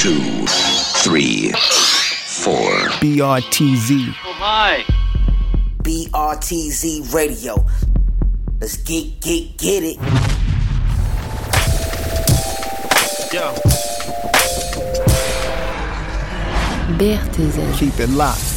two, three, four. BRTZ. Oh my. BRTZ Radio. Let's get, get, get it. Yo. BRTZ. Keep it locked.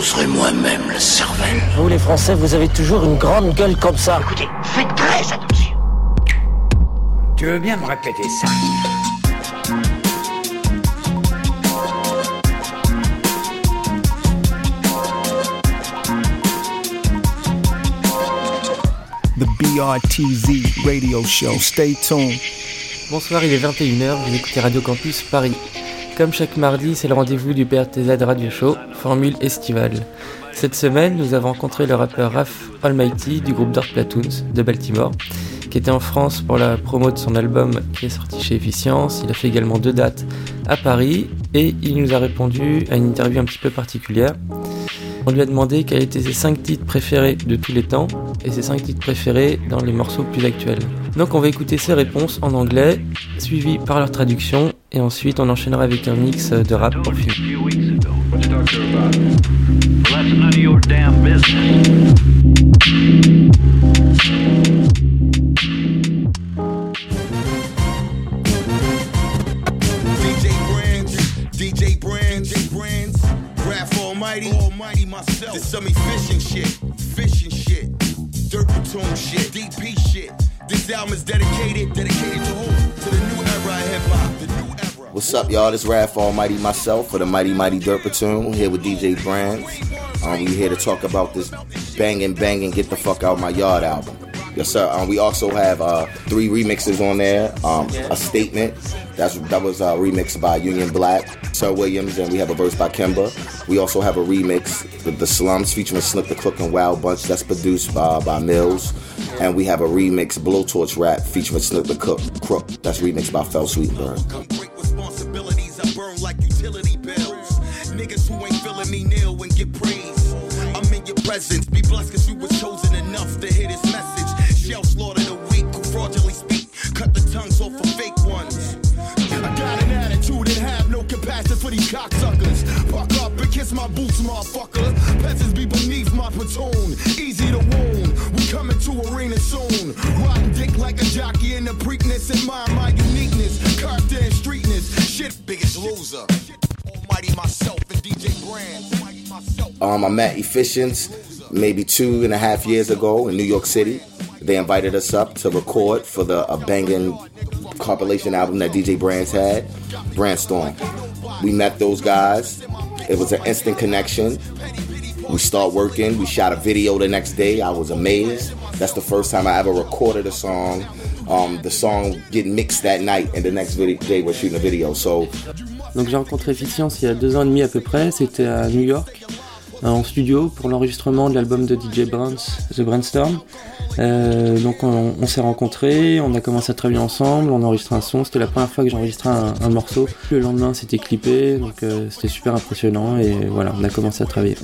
T'exploserai moi-même la cervelle. Vous les Français, vous avez toujours une grande gueule comme ça. Écoutez, faites très attention. Tu veux bien me répéter ça? The BRTZ radio show. Stay tuned. Bonsoir, il est 21h, vous écoutez Radio Campus Paris. Comme chaque mardi, c'est le rendez-vous du BRTZ Radio Show, formule estivale. Cette semaine, nous avons rencontré le rappeur Raph Almighty du groupe Dark Platoons de Baltimore, qui était en France pour la promo de son album qui est sorti chez Efficience. Il a fait également deux dates à Paris et il nous a répondu à une interview un petit peu particulière. On lui a demandé quels étaient ses 5 titres préférés de tous les temps et ses 5 titres préférés dans les morceaux plus actuels. Donc on va écouter ses réponses en anglais, suivies par leur traduction, et ensuite on enchaînera avec un mix de rap pour finir. Myself. This some efficient shit, fishing shit, dirt platoon shit, DP shit. This album is dedicated, dedicated to who? To the new era of hip hop, the new era. What's up, y'all? This Raf Almighty myself for the Mighty Mighty Dirt Platoon. Here with DJ Brands. Um, we here to talk about this banging, banging, get the fuck out my yard album. Yes, sir. Um, we also have uh, three remixes on there. Um, a statement that's that was uh, remixed by Union Black, Sir Williams, and we have a verse by Kemba. We also have a remix, the, the Slums, featuring Slip the Crook and Wild Bunch. That's produced by, by Mills, and we have a remix, Blowtorch Rap, featuring Slip the Crook. Crook. That's remixed by Fel Sweetenberg. Come break responsibilities, I burn like utility bills. Niggas who ain't feeling me nil and get praise. I'm in your presence, be blessed cause you chosen enough to hear this message. Shell slaughter the weak who fraudulently speak, cut the tongues off of fake ones. I got an attitude and have no compassion for these cocksuckers. Fuck up and kiss my boots, motherfucker. Peasants be beneath my platoon, easy to wound. We coming to arena soon. Riding dick like a jockey in the Preakness and mind my uniqueness. Character and streetness, shit biggest loser. Almighty myself and DJ Brand. Um, I met Effiscienz maybe two and a half years ago in New York City. They invited us up to record for the a banging compilation album that DJ Brands had, Brandstorm. We met those guys. It was an instant connection. We start working. We shot a video the next day. I was amazed. That's the first time I ever recorded a song. Um, the song getting mixed that night, and the next day we're shooting a video. So Donc j'ai rencontré Effiscienz il y a deux ans et demi à peu près, c'était à New York, en studio pour l'enregistrement de l'album de DJ Brands, The Brainstorm. Euh, donc on, s'est rencontrés, on a commencé à travailler ensemble, on a enregistré un son, c'était la première fois que j'enregistrais un, un morceau. Le lendemain c'était clippé, donc euh, c'était super impressionnant et voilà, on a commencé à travailler.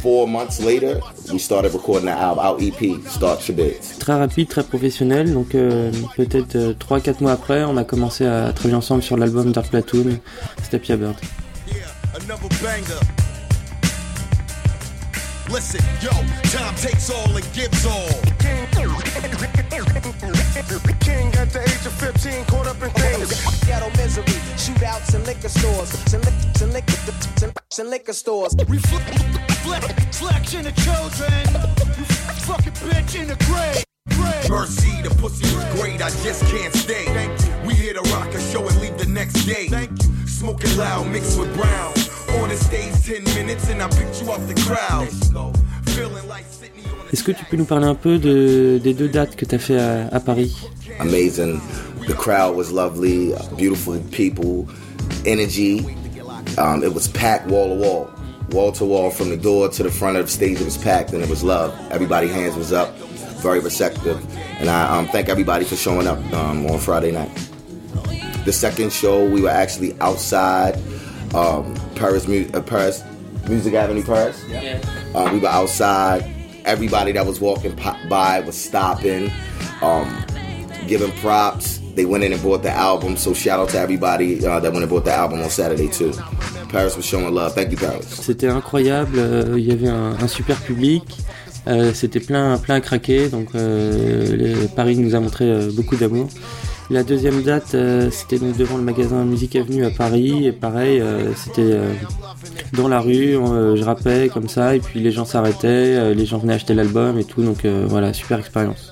Four months later, we started recording the album, our EP, Start Your Bids. Très rapide, très professionnel, donc euh, peut-être euh, 3-4 mois après, on a commencé à travailler ensemble sur l'album Dark Platoon, Step Ya Bird. Listen, yo, time takes all and gives all. King at the age of 15, caught up in things. Ghetto misery, shootouts and liquor stores. Some liquor, some liquor, some, some liquor stores. Selection of children. You fucking bitch in the grave. Mercy, the pussy is great, I just can't stay. We here to rock a show and leave the next day. Smoking loud, mixed with brown. On the stage 10 minutes and I picked you off the crowd. Feeling like Sydney on the Est-ce que tu peux nous parler un peu de, des deux dates que tu as fait à, à Paris Amazing. The crowd was lovely, beautiful people, energy. Um, it was packed wall to wall, wall to wall, from the door to the front of the stage. It was packed, and it was love. Everybody hands was up, very receptive, and I um, thank everybody for showing up um, on Friday night. The second show, we were actually outside um, Paris, Mu- uh, Paris Music Avenue Paris. Yeah. Uh, we were outside. Everybody that was walking by was stopping, um, giving props. They went in and bought the album. So shout out to everybody uh, that went and bought the album on Saturday too. Paris was showing love. Thank you, Paris. C'était incroyable, euh, il y avait un, un super public, euh, c'était plein, plein à craquer, donc euh, Paris nous a montré euh, beaucoup d'amour. La deuxième date, euh, c'était donc devant le magasin Musique Avenue à Paris, et pareil, euh, c'était euh, dans la rue, je rappais comme ça, et puis les gens s'arrêtaient, les gens venaient acheter l'album et tout, donc voilà, super expérience.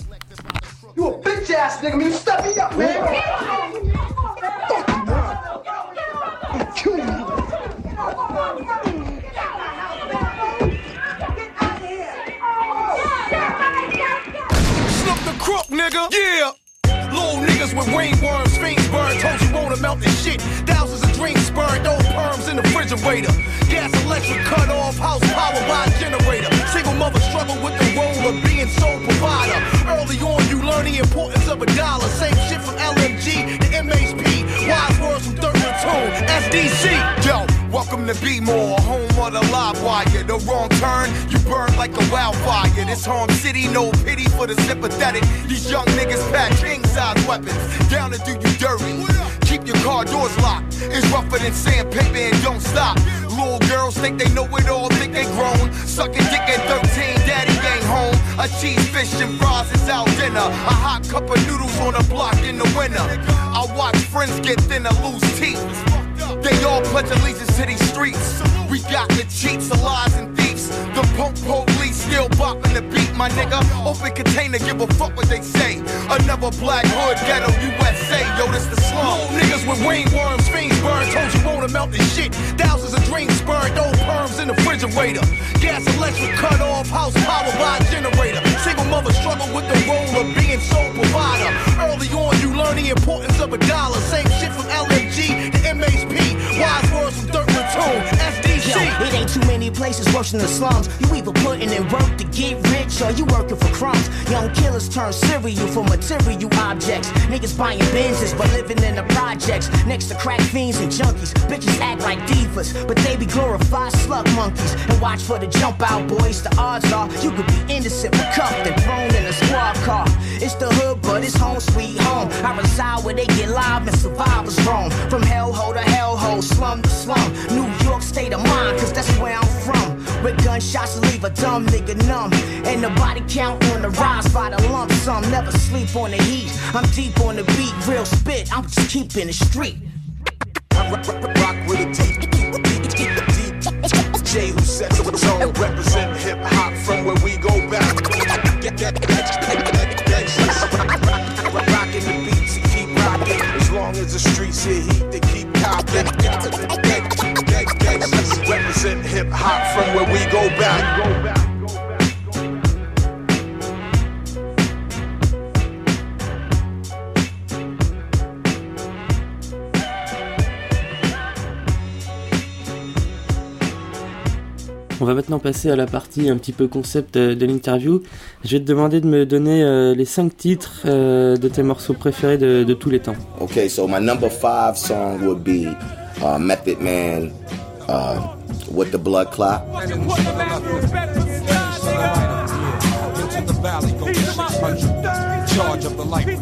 Ringworms, fiends burn. Told you won't melt this shit. Thousands of dreams burned, old perms in the refrigerator. Gas, electric cut off, house power by generator. Single mother struggle with the role of being sole provider. Early on, you learn the importance of a dollar. Same shit from LMG to MHP. Wise words from Dirt Tune, SDC. Yo, welcome to Be More, home of the live wire. The wrong turn, you burn like a wildfire. This home city, no pity for the sympathetic. These young niggas pack king size weapons, down to do you dirty. Keep your car doors locked. It's rougher than sandpaper and don't stop. Little girls think they know it all, think they grown. Sucking dick at 13, daddy ain't home. A cheese, fish, and fries is out dinner. A hot cup of noodles on the block in the winter. I watch friends get thinner, lose teeth. They all pledge allegiance to these streets. We got the cheats, the lies, and thieves. The punk police still bopping the beat, my nigga. Open container, give a fuck what they say. Another black hood, ghetto, USA. Yo, this the slum. Little niggas with ringworms, fiends burn. Told you won't melt this shit. Thousands of dreams burned, old perms in the refrigerator. Gas, electric cut off, house power by generator. Single mother struggle with the role of being sole provider. Early on, you learn the importance of a dollar. Same shit from to MHP. Wise words from Dirt Platoon, it ain't too many places worse than the slums. You either putting in work to get rich or you working for crumbs. Young killers turn cereal for material objects. Niggas buying Benzes but living in the projects. Next to crack fiends and junkies. Bitches act like divas, but they be glorified slug monkeys. And watch for the jump out boys. The odds are you could be innocent but cuffed and thrown in a squad car. It's the hood, but it's home sweet home. I reside where they get live and survivors roam. From hellhole to hellhole, slum to slum. New York state of mind, cause that's where I'm from. Where gunshots leave a dumb nigga numb. And the body count on the rise by the lump sum. Never sleep on the heat. I'm deep on the beat, real spit. I'm just keeping it street. Rock, rock, with a deep, who sets the tone, represent hip hop from where we go back. Rocking the beats keep rocking. As long as the streets hear heat, they keep copping. Represent hip hop from where we go back. On va maintenant passer à la partie un petit peu concept euh, de l'interview. Je vais te demander de me donner euh, les 5 titres euh, de tes morceaux préférés de, de tous les temps. Okay, so my number five song would be uh, Method Man uh, with the Blood Clot. Into the valley, go 600. Charge of the light.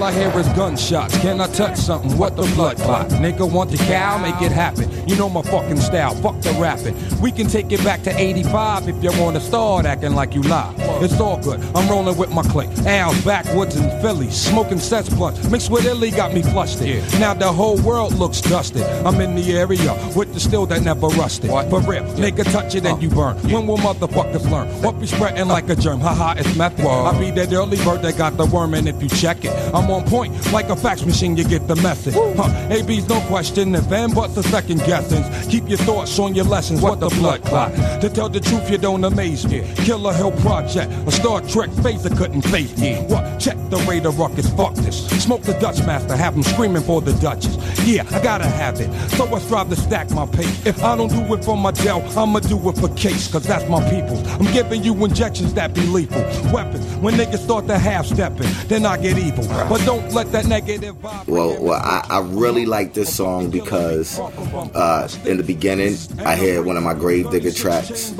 All I hear is gunshots. Can I touch something? What the blood clot? Nigga want the cow? Make it happen. You know my fucking style. Fuck the rapping. We can take it back to 85 if you wanna start acting like you lie. It's all good. I'm rolling with my clique. Al's backwoods in Philly. Smoking sets blunt. Mixed with Illy got me flustered. Now the whole world looks dusted. I'm in the area with the steel that never rusted. For real, nigga touch it and uh. you burn. When will motherfuckers learn? What be spreading like a germ? Haha, it's method. I be that early bird that got the worm, and if you check it, I'm on point like a fax machine. You get the message. Huh? AB's no question. If and but's the second guess. lessons. Keep your thoughts on your lessons. What the blood clot? To tell the truth, you don't amaze me. Killer Hill Project, a Star Trek phaser couldn't face me. What? Check the radar ruckus, fuck this. Smoke the Dutch master, have him screaming for the Duchess. Yeah, I gotta have it. So I strive to stack my pay. If I don't do it for my Dell, I'ma do it for case, cause that's my people. I'm giving you injections that be lethal. Weapons, when niggas start to half stepping, then I get evil. But don't let that negative vibe. Well, well, I, I really like this song because uh, in the beginning I heard one of my Gravediggaz tracks.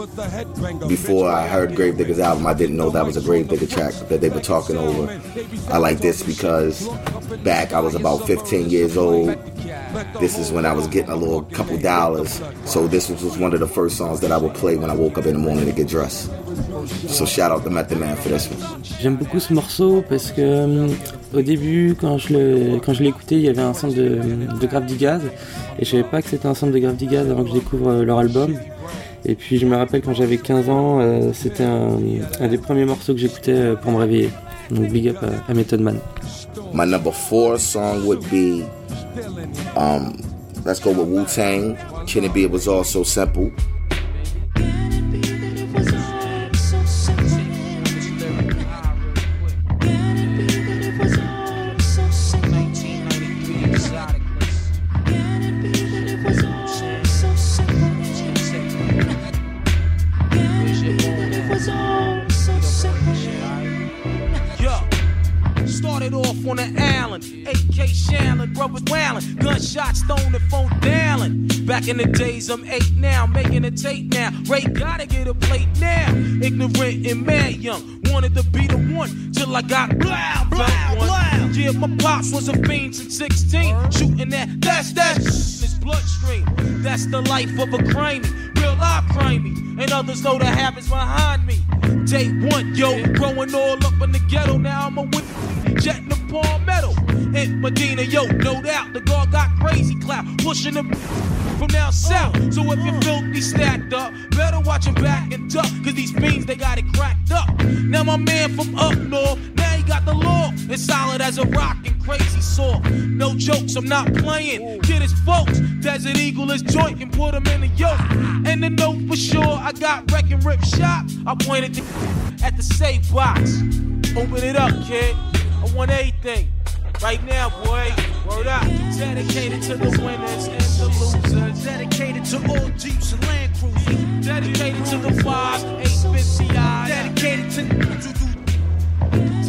Before I heard Gravediggaz's album, I didn't know that was a Gravediggaz track that they were talking over. I like this because back I was about 15 years old. This is when I was getting a little couple dollars. So this was one of the first songs that I would play when I woke up in the morning to get dressed. So shout out to Method Man for this one. J'aime beaucoup ce morceau parce que au début, quand je le, quand écouté, il y avait un sample de, de Grave Digaz et je savais pas que c'était un sample de Grave Digaz avant que je découvre euh, leur album. Et puis je me rappelle quand j'avais 15 ans, euh, c'était un, un, des premiers morceaux que j'écoutais euh, pour me réveiller. Donc big up à, à Method Man. My number four song would be, um, let's go with Wu Tang. Can it be? It was all so simple. On the island. AK Shannon, brothers wailing, gunshots thrown and phone down. Back in the days, I'm eight now, making a tape now. Ray gotta get a plate now. Ignorant and mad young, wanted to be the one till I got blah blah blah. Yeah, my pops was a fiend since 16, shooting that that's that in his bloodstream. That's the life of a crimey, real life crimey, and others know the habits behind me. Day one, yo, growing all up in the ghetto. Now I'm a win jetting the palmetto. In Medina, yo, no doubt, the guard got crazy clout, pushing them from down south. So if you're filthy stacked up, better watch your back and duck, cause these fiends, they got it cracked up. Now my man from up north, now he got the law. It's solid as a rock and crazy saw. No jokes, I'm not playing. Kid his folks, Desert Eagle is joint and put him in a yoke. And the note for sure, I got wreck and rip shop. I pointed the at the safe box. Open it up, kid. I want everything. Right now, boy, word up. Dedicated to the winners and the losers. Dedicated to all Jeeps and Land Cruisers. Dedicated to the fives, 850i. Dedicated to.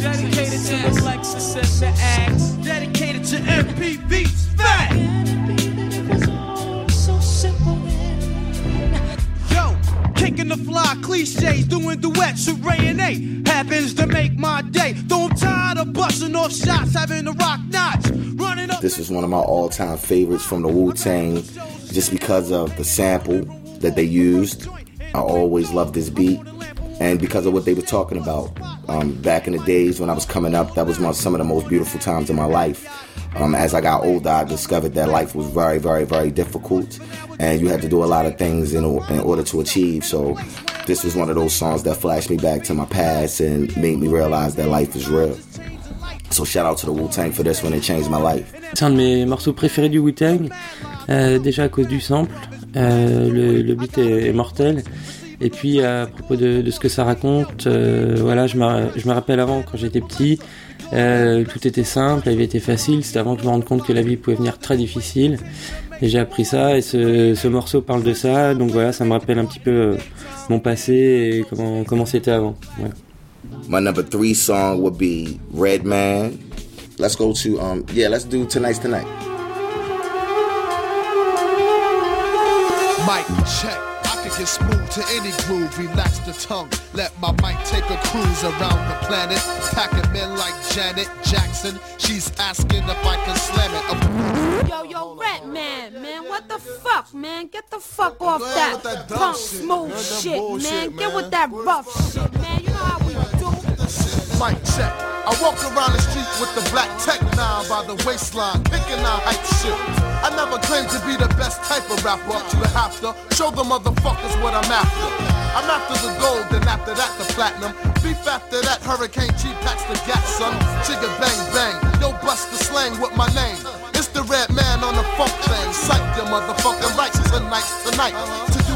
Dedicated to the Lexus and the X. Dedicated to MPVs. Fat! Kicking the fly cliches, doing duets with Ray and A. Happens to make my day. Though I'm tired of busting off shots, having the rock notch. Running up. This is one of my all time favorites from the Wu Tang just because of the sample that they used. I always love this beat. And because of what they were talking about. Um, back in the days when I was coming up, that was my, some of the most beautiful times in my life. Um, as I got older, I discovered that life was very, very, very difficult, and you had to do a lot of things in, in order to achieve. So, this was one of those songs that flashed me back to my past and made me realize that life is real. So, shout out to the Wu Tang for this one, it changed my life. C'est un de mes morceaux préférés du Wu Tang, euh, déjà à cause du sample. Euh, le, le, beat est, est, mortel. Et puis à propos de, de ce que ça raconte, euh, voilà, je me, je me rappelle avant quand j'étais petit. Euh, tout était simple, la vie était facile. C'était avant que je me rende compte que la vie pouvait venir très difficile. Et j'ai appris ça. Et ce, ce, morceau parle de ça. Donc voilà, ça me rappelle un petit peu euh, mon passé et comment comment c'était avant. Ouais. My number three song would be Red Man. Let's go to um yeah, let's do Tonight's Tonight. Mic check. Get smooth to any groove, relax the tongue. Let my mic take a cruise around the planet. Packing men like Janet Jackson. She's asking if I can slam it. Yo, yo, Rat Man, man, what the fuck, man? Get the fuck off that, that punk smooth shit, man. Get with that rough shit, man. You know how we do. Mic check. I walk around the street with the black tech now by the waistline, picking out hype shit. I never claimed to be the best type of rapper. You have to show the motherfuckers what I'm after. I'm after the gold, then after that the platinum. Beef after that, Hurricane G packs the gas, son. Chigga bang bang, yo bust the slang with my name. It's the red man on the funk thing. Sight your motherfucking rights tonight's tonight. To do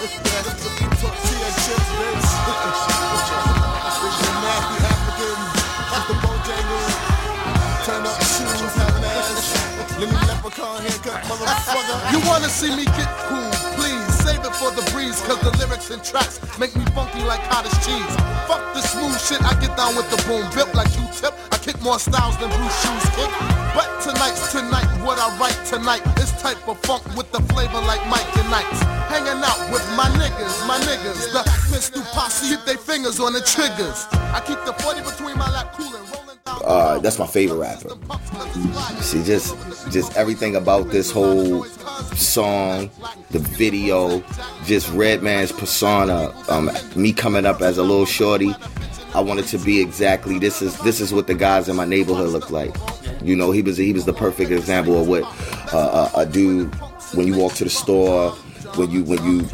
You wanna see me get cool, for the breeze, cause the lyrics and tracks make me funky like cottage cheese. Fuck the smooth shit, I get down with the boom bip like you tip. I kick more styles than Bruce Shoes kick. But tonight's tonight, what I write tonight is type of funk with the flavor like Mike and Knights. Hanging out with my niggas, my niggas, the pistol posse, keep their fingers on the triggers. I keep the 40 between my lap, cool and rolling. Uh, that's my favorite rapper. See, just just everything about this whole song, the video, just Redman's persona. Um, me coming up as a little shorty, I wanted to be exactly this is this is what the guys in my neighborhood look like. You know, he was he was the perfect example of what uh, a, a dude when you walk to the store, when you when you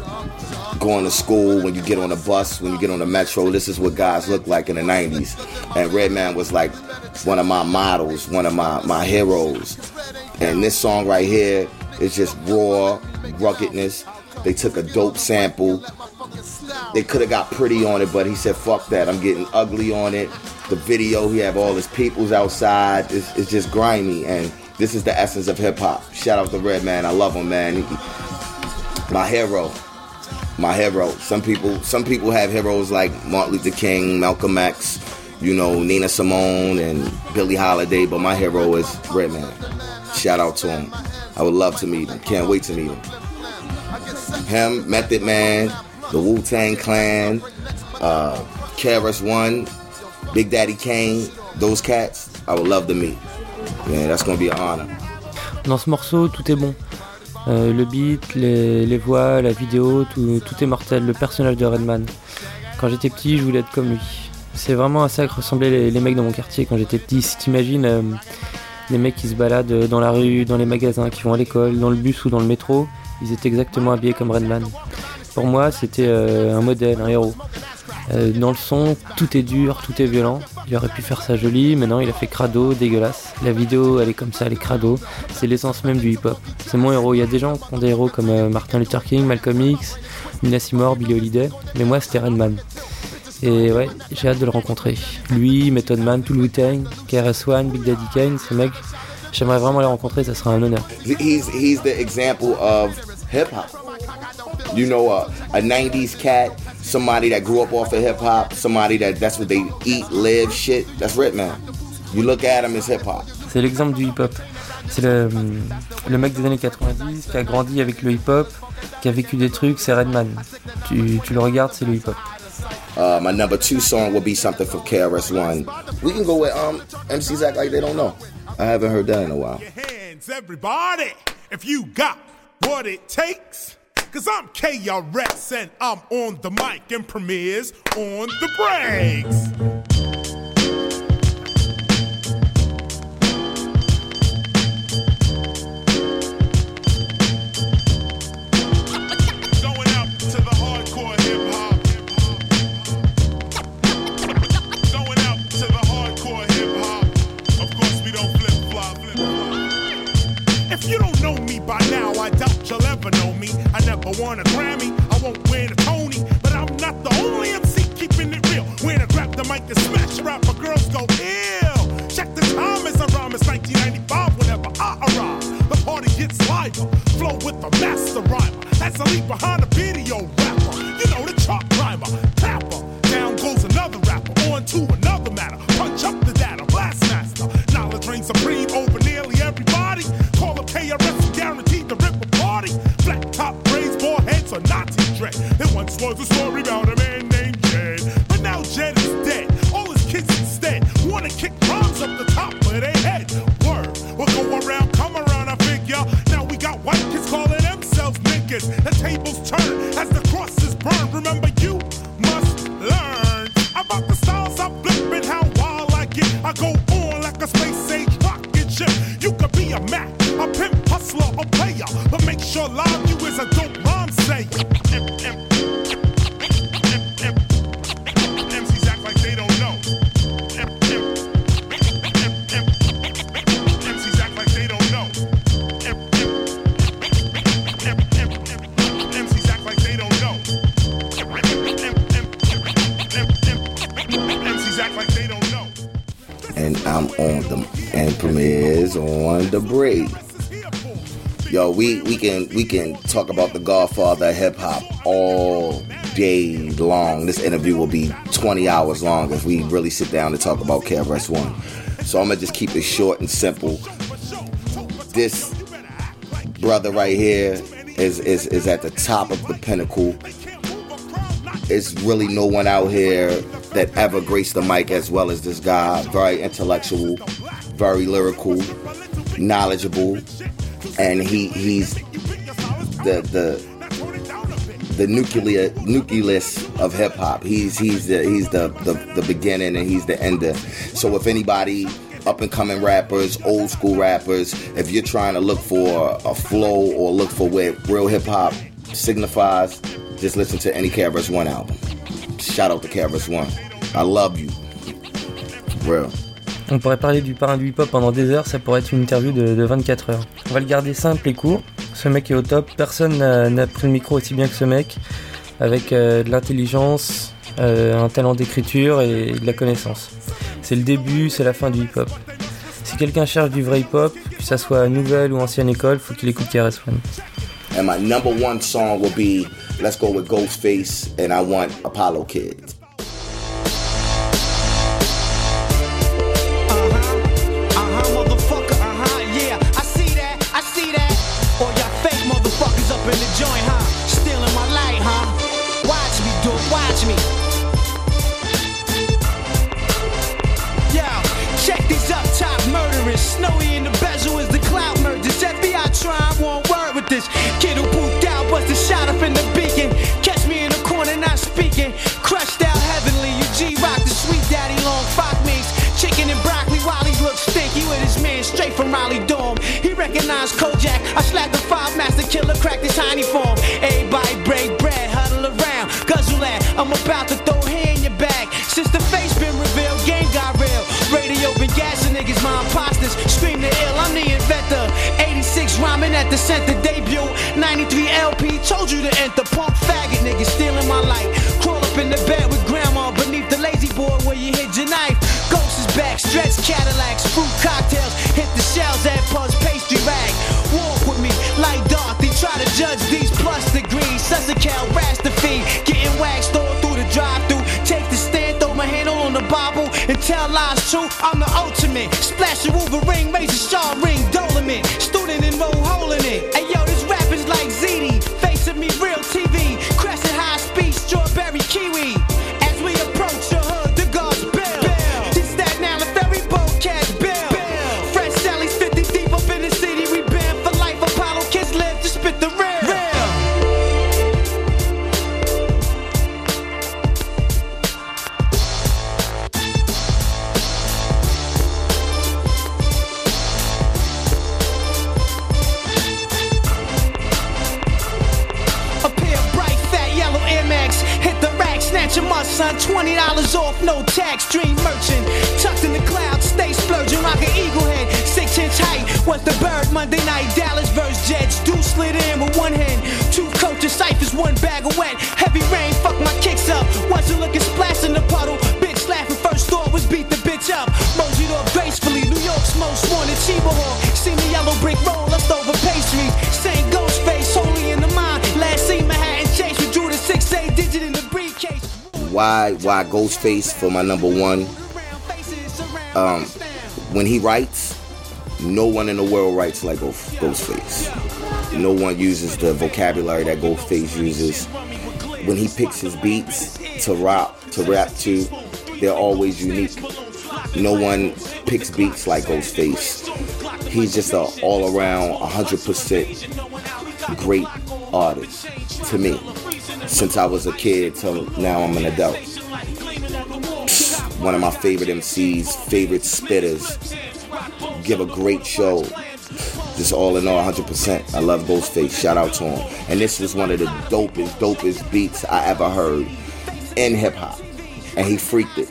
going to school, when you get on a bus, when you get on the metro, this is what guys look like in the 90s. And Redman was like one of my models, one of my, my heroes. And this song right here is just raw ruggedness. They took a dope sample. They could have got pretty on it, but he said, fuck that. I'm getting ugly on it. The video, he have all his peoples outside. It's, it's just grimy. And this is the essence of hip hop. Shout out to Redman. I love him, man. He, my hero my hero. Some people some people have heroes like Martin Luther King, Malcolm X, you know, Nina Simone and Billie Holiday, but my hero is Redman. Shout out to him. I would love to meet him. Can't wait to meet him. Him, Method Man, the Wu Tang Clan, uh, KRS One, Big Daddy Kane, those cats, I would love to meet. Man, that's gonna be an honor. Dans ce morceau, tout est bon. Euh, le beat, les, les, voix, la vidéo, tout, tout, est mortel. Le personnage de Redman. Quand j'étais petit, je voulais être comme lui. C'est vraiment à ça que ressemblaient les, mecs dans mon quartier quand j'étais petit. Si t'imagines euh, les mecs qui se baladent dans la rue, dans les magasins, qui vont à l'école, dans le bus ou dans le métro, ils étaient exactement habillés comme Redman. Pour moi, c'était euh, un modèle, un héros. Euh, dans le son, tout est dur, tout est violent. Il aurait pu faire ça joli, mais non, il a fait crado, dégueulasse. La vidéo, elle est comme ça, elle est crado. C'est l'essence même du hip-hop. C'est mon héros. Il y a des gens qui ont des héros comme euh, Martin Luther King, Malcolm X, Nina Simone, Billy Holiday. Mais moi, c'était Redman. Et ouais, j'ai hâte de le rencontrer. Lui, Method Man, tout le Tang, KRS-One, Big Daddy Kane, ces mecs, j'aimerais vraiment les rencontrer, ça serait un honneur. He's, he's the example of hip-hop. You know, a, a 90s cat, somebody that grew up off of hip hop, somebody that that's what they eat, live, shit. That's Redman. You look at him, it's hip hop. C'est l'exemple du hip hop. C'est le, le mec des années 90 qui a grandi avec le hip hop, qui a vécu des trucs, c'est Redman. Tu, tu le regardes, c'est le hip hop. Uh, my number two song will be something from KRS One. We can go with um, MCs act like they don't know. I haven't heard that in a while. Hands, everybody, if you got what it takes. Cause I'm KRS and I'm on the mic and premieres on the breaks. We we can we can talk about the Godfather hip hop all day long. This interview will be 20 hours long if we really sit down and talk about KRS One. So I'm gonna just keep it short and simple. This brother right here is is is at the top of the pinnacle. It's really no one out here that ever graced the mic as well as this guy. Very intellectual, very lyrical, knowledgeable, and he he's the the the nuclear nucleus of hip hop. He's he's the he's the, the the beginning and he's the ender. So if anybody up and coming rappers, old school rappers, if you're trying to look for a flow or look for where real hip hop signifies, just listen to any KRS One album. Shout out to KRS One. I love you. Real. On pourrait parler du parrain du hip-hop pendant des heures, ça pourrait être une interview de, de 24 heures. On va le garder simple et court. Ce mec est au top. Personne n'a n'a pris le micro aussi bien que ce mec, avec euh, de l'intelligence, euh, un talent d'écriture et de la connaissance. C'est le début, c'est la fin du hip-hop. Si quelqu'un cherche du vrai hip-hop, que ça soit nouvelle ou ancienne école, faut qu'il écoute KRS One. And my number one song will be Let's Go with Ghostface and I Want Apollo Kids. From Raleigh Dorm. He recognized Kojak. I slapped the five master killer, cracked his tiny form. Everybody break bread, huddle around. Guzzle that. I'm about to throw hair in your bag. Since the face been revealed, game got real. Radio been gassing niggas, my imposters. Scream the ill, I'm the inventor. 86 rhyming at the center debut. 93 LP, told you to enter. Punk faggot niggas stealing my light. Crawl up in the bed with grandma beneath the lazy boy where you hid your knife. Ghost is back, stretch Cadillacs, fruit shells at Puzz pastry rag. Walk with me like Dorothy. Try to judge these plus degrees. Sessacal, Rastafy. Getting waxed all through the drive through. Take the stand, throw my handle on the Bible and tell lies true. I'm the ultimate. Splash a Wolverine, razor star ring, Dolemite. Why why Ghostface for my number one? Um, when he writes, no one in the world writes like Ghostface. No one uses the vocabulary that Ghostface uses. When he picks his beats to rap to rap to, they're always unique. No one picks beats like Ghostface. He's just an all around 100% great artist to me. Since I was a kid till now I'm an adult. One of my favorite MCs, favorite spitters. Give a great show. Just all in all, 100%. I love Ghostface. Shout out to him. And this was one of the dopest, dopest beats I ever heard in hip hop. And he freaked it.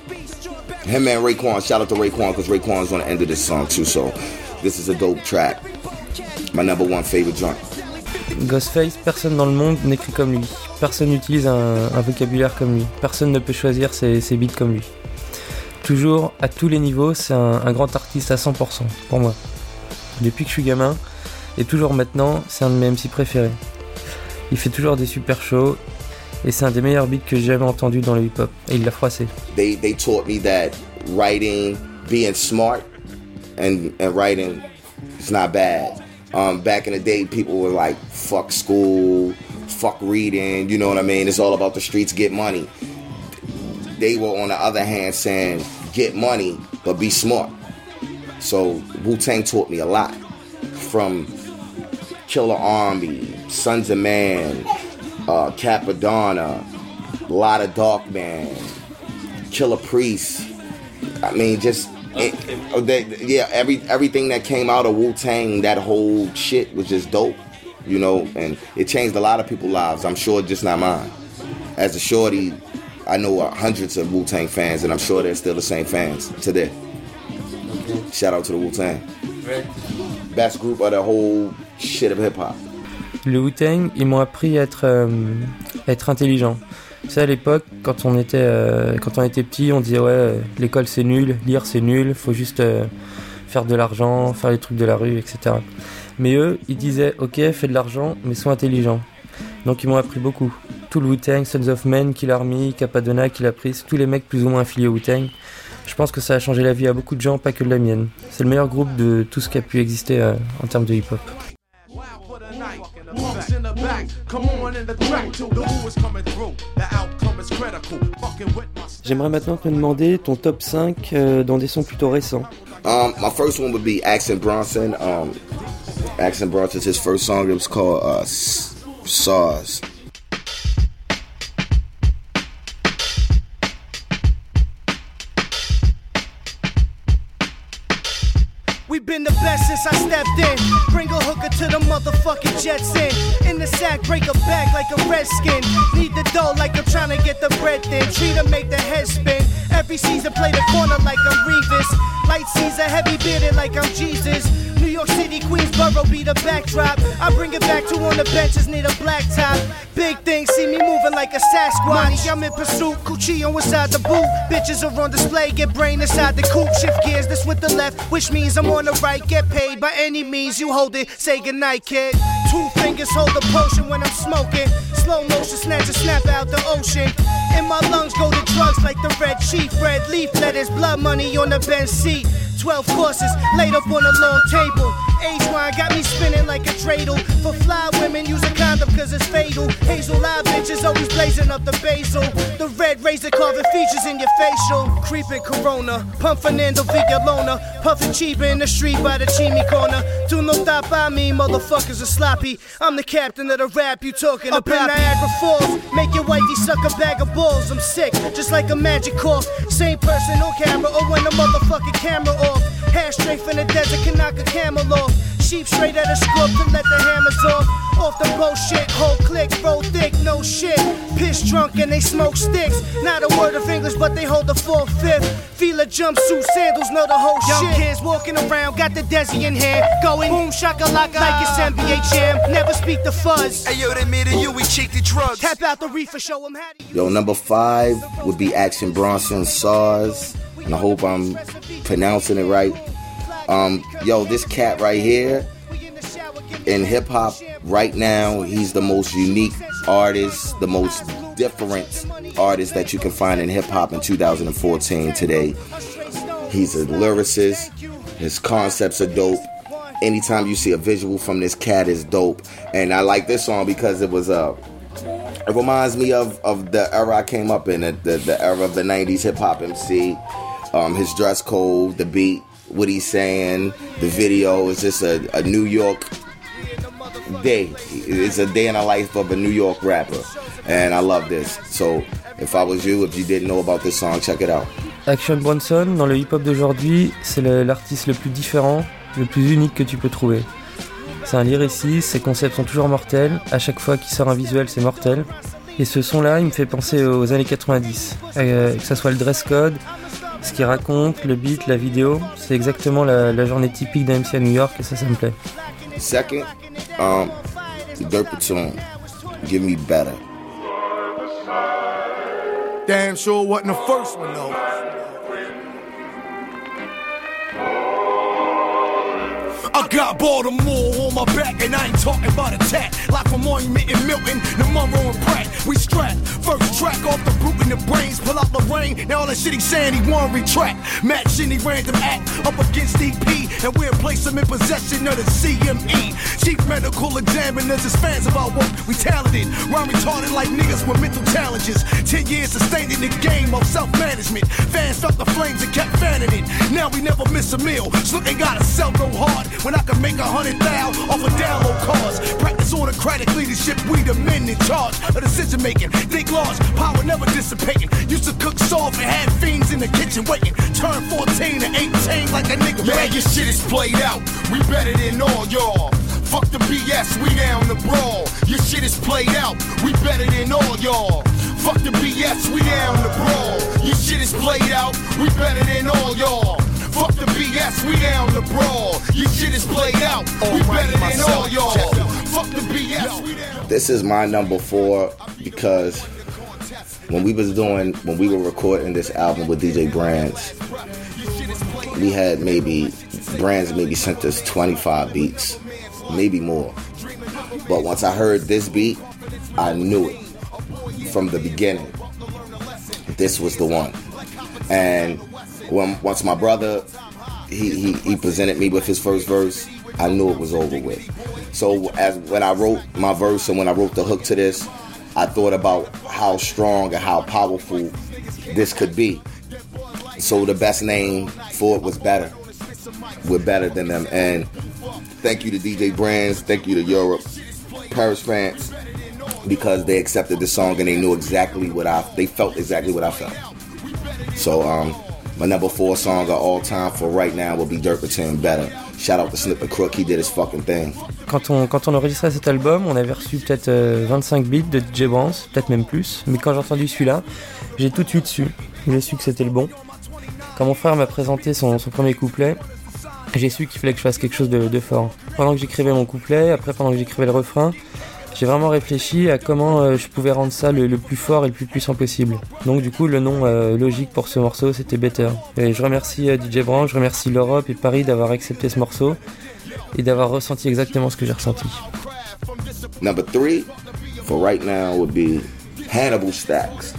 Him and Raekwon. Shout out to Raekwon because Raekwon's on the end of this song too. So this is a dope track. My number one favorite joint. Ghostface, personne dans le monde n'écrit comme lui. Personne n'utilise un, vocabulaire comme lui. Personne ne peut choisir ses, beats comme lui. Toujours, à tous les niveaux, c'est un, grand artiste à 100% pour moi. Depuis que je suis gamin, et toujours maintenant, c'est un de mes MC préférés. Il fait toujours des super shows, et c'est un des meilleurs beats que j'ai jamais entendu dans le hip-hop. Et il l'a froissé. They, they taught me that writing, being smart, and, and writing is not bad. Um, back in the day, people were like, fuck school, fuck reading, you know what I mean? It's all about the streets, get money. They were, on the other hand, saying, get money, but be smart. So Wu Tang taught me a lot. From Killer Army, Sunz of Man, uh, Cappadonna, of Dark Man, Killah Priest. I mean, just it, oh, it, yeah, every everything that came out of Wu Tang, that whole shit was just dope, you know, and it changed a lot of people's lives. I'm sure just not mine. As a shorty, I know uh, hundreds of Wu Tang fans, and I'm sure they're still the same fans today. Shout out to the Wu Tang. Best group of the whole shit of hip hop. Le Wu Tang, ils m'ont appris à être, euh, à être intelligent. C'est à l'époque, quand on était euh, quand on était petit, on disait ouais, l'école c'est nul, lire c'est nul, faut juste euh, faire de l'argent, faire les trucs de la rue, etc. Mais eux, ils disaient ok, fais de l'argent, mais sois intelligent. Donc ils m'ont appris beaucoup. Tout le Wu-Tang, Sons of Men, Kill Army, Capadonna, Kill Pris, tous les mecs plus ou moins affiliés au Wu-Tang. Je pense que ça a changé la vie à beaucoup de gens, pas que de la mienne. C'est le meilleur groupe de tout ce qui a pu exister euh, en termes de hip-hop. J'aimerais maintenant te demander ton top 5 euh, dans des sons plutôt récents. Um, my first one would be Axon Bronson. Um, Axon Bronson's his first song. It was called uh, SARS. We been the best since I stepped in. Bring a hooker to the motherfucking Jets in. In the sack, break a back like a redskin. Need the dough like I'm trying to get the bread thin. Treat her, make the head spin. Every season, play the corner like I'm Revis. Light season, heavy bearded like I'm Jesus. New York City, Queensboro be the backdrop. I bring it back to on the benches, need a black top. Big things, see me moving like a Sasquatch. I'm in pursuit, Cuchillo inside the boot. Bitches are on display, get brain inside the coupe. Shift gears, this with the left, which means I'm on the right. Get paid by any means, you hold it, say goodnight, kid. Two fingers hold the potion when I'm smoking. Slow motion, snatch a snap out the ocean. In my lungs go the drugs like the red chief. Red leaf letters, blood money on the bench seat. 12 courses laid up on a long table. Age wine got me spinning like a dreidel. For fly women, use a condom cause it's fatal. Hazel eye bitches always blazing up the basil. The red razor carving features in your facial. Creeping Corona, pump Fernando Villalona. Puffing cheap in the street by the chimney corner. Do no stop by me, motherfuckers are sloppy. I'm the captain of the rap you talking Up about. in Niagara Falls, make your wifey suck a bag of balls. I'm sick, just like a magic cough. Same person on camera or when the motherfucking camera off. Hair straight from the desert can knock a camel off. Sheep straight at a scope to let the hammers off. Off the bullshit, whole click, roll thick, no shit. Piss drunk and they smoke sticks. Not a word of English, but they hold the full fifth. Feel a jumpsuit, sandals, know the whole Young shit. kids walking around, got the Desi in hand. Going boom shakalaka like it's NBA champ. Never speak the fuzz. Hey yo, they made it you, we cheat the drugs. Tap out the reefer, show them how to Yo, number five would be Action Bronson SARS. And I hope I'm pronouncing it right. Um, yo, this cat right here in hip hop right now, he's the most unique artist, the most different artist that you can find in hip hop in 2014 today. He's a lyricist. His concepts are dope. Anytime you see a visual from this cat is dope. And I like this song because it was uh it reminds me of, of the era I came up in, the, the, the era of the 90s hip hop MC. Um, his dress code, the beat, what he's saying, the video is just a, New York day. It's a day in the life of a New York rapper, and I love this. So if I was you, if you didn't know about this song, check it out. Action Bronson, dans le hip-hop d'aujourd'hui, c'est l'artiste le plus différent, le plus unique que tu peux trouver. C'est un lyriciste, ses concepts sont toujours mortels, à chaque fois qu'il sort un visuel, c'est mortel. Et ce son-là, il me fait penser aux années 90. Euh, que ça soit le dress code, ce qu'il raconte, le beat, la vidéo, c'est exactement la, la journée typique d'un MC à New York et ça, ça me plaît. Second, um, Dirt Platoon, Give Me Better. Damn sure wasn't the first one though. Got Baltimore on my back, and I ain't talking about a tat. Like from Monument and Milton, the Monroe and Pratt. We strap, first track off the brute in the brains, pull out the rain. Now all that shit he saying he won't retract. Match any random act up against EP, and we'll place him in possession of the CME. Chief medical examiners is fans our work. We talented, rhyme retarded like niggas with mental challenges. Ten years sustained in the game of self-management. Fans felt the flames and kept fanning it. Now we never miss a meal. Slick ain't gotta sell no hard when I can make a hundred thou off a download cars. Practice autocratic leadership, we the men in charge of decision making. Think large, power never dissipating. Used to cook soft and had fiends in the kitchen waiting. Turn 14 to 18 like a nigga. Man, your shit is played out. We better than all y'all. Fuck the BS, we down the brawl. Your shit is played out. We better than all y'all. Fuck the BS, we down the brawl. Your shit is played out. We better than all y'all. Fuck the BS, we down the brawl. Your shit is played out. We better than all y'all. Fuck the BS, we down. This is my number four because when we was doing when we were recording this album with DJ Brans, we had maybe Brans maybe sent us 25 beats, maybe more. But once I heard this beat, I knew it from the beginning. This was the one. And when once my brother he, he, he presented me with his first verse, I knew it was over with. So as when I wrote my verse and when I wrote the hook to this, I thought about how strong and how powerful this could be. So the best name for it was better. We're better than them. And thank you to DJ Brans, thank you to Europe, Paris, France, because they accepted the song and they knew exactly what I they felt exactly what I felt. So um my number four song of all time for right now will be Dirt Pretend Better. Shout out to and Crook, he did his fucking thing. Quand on, quand on enregistrait cet album, on avait reçu peut-être euh, 25 beats de DJ Brands, peut-être même plus. Mais quand j'ai entendu celui-là, j'ai tout de suite su. J'ai su que c'était le bon. Quand mon frère m'a présenté son, son premier couplet, j'ai su qu'il fallait que je fasse quelque chose de, de fort. Pendant que j'écrivais mon couplet, après pendant que j'écrivais le refrain, j'ai vraiment réfléchi à comment euh, je pouvais rendre ça le, plus fort et le plus puissant possible. Donc du coup, le nom euh, logique pour ce morceau, c'était Better. Et je remercie euh, DJ Branch, je remercie l'Europe et Paris d'avoir accepté ce morceau et d'avoir ressenti exactement ce que j'ai ressenti. Number three for right now would be Hannibal Stacks.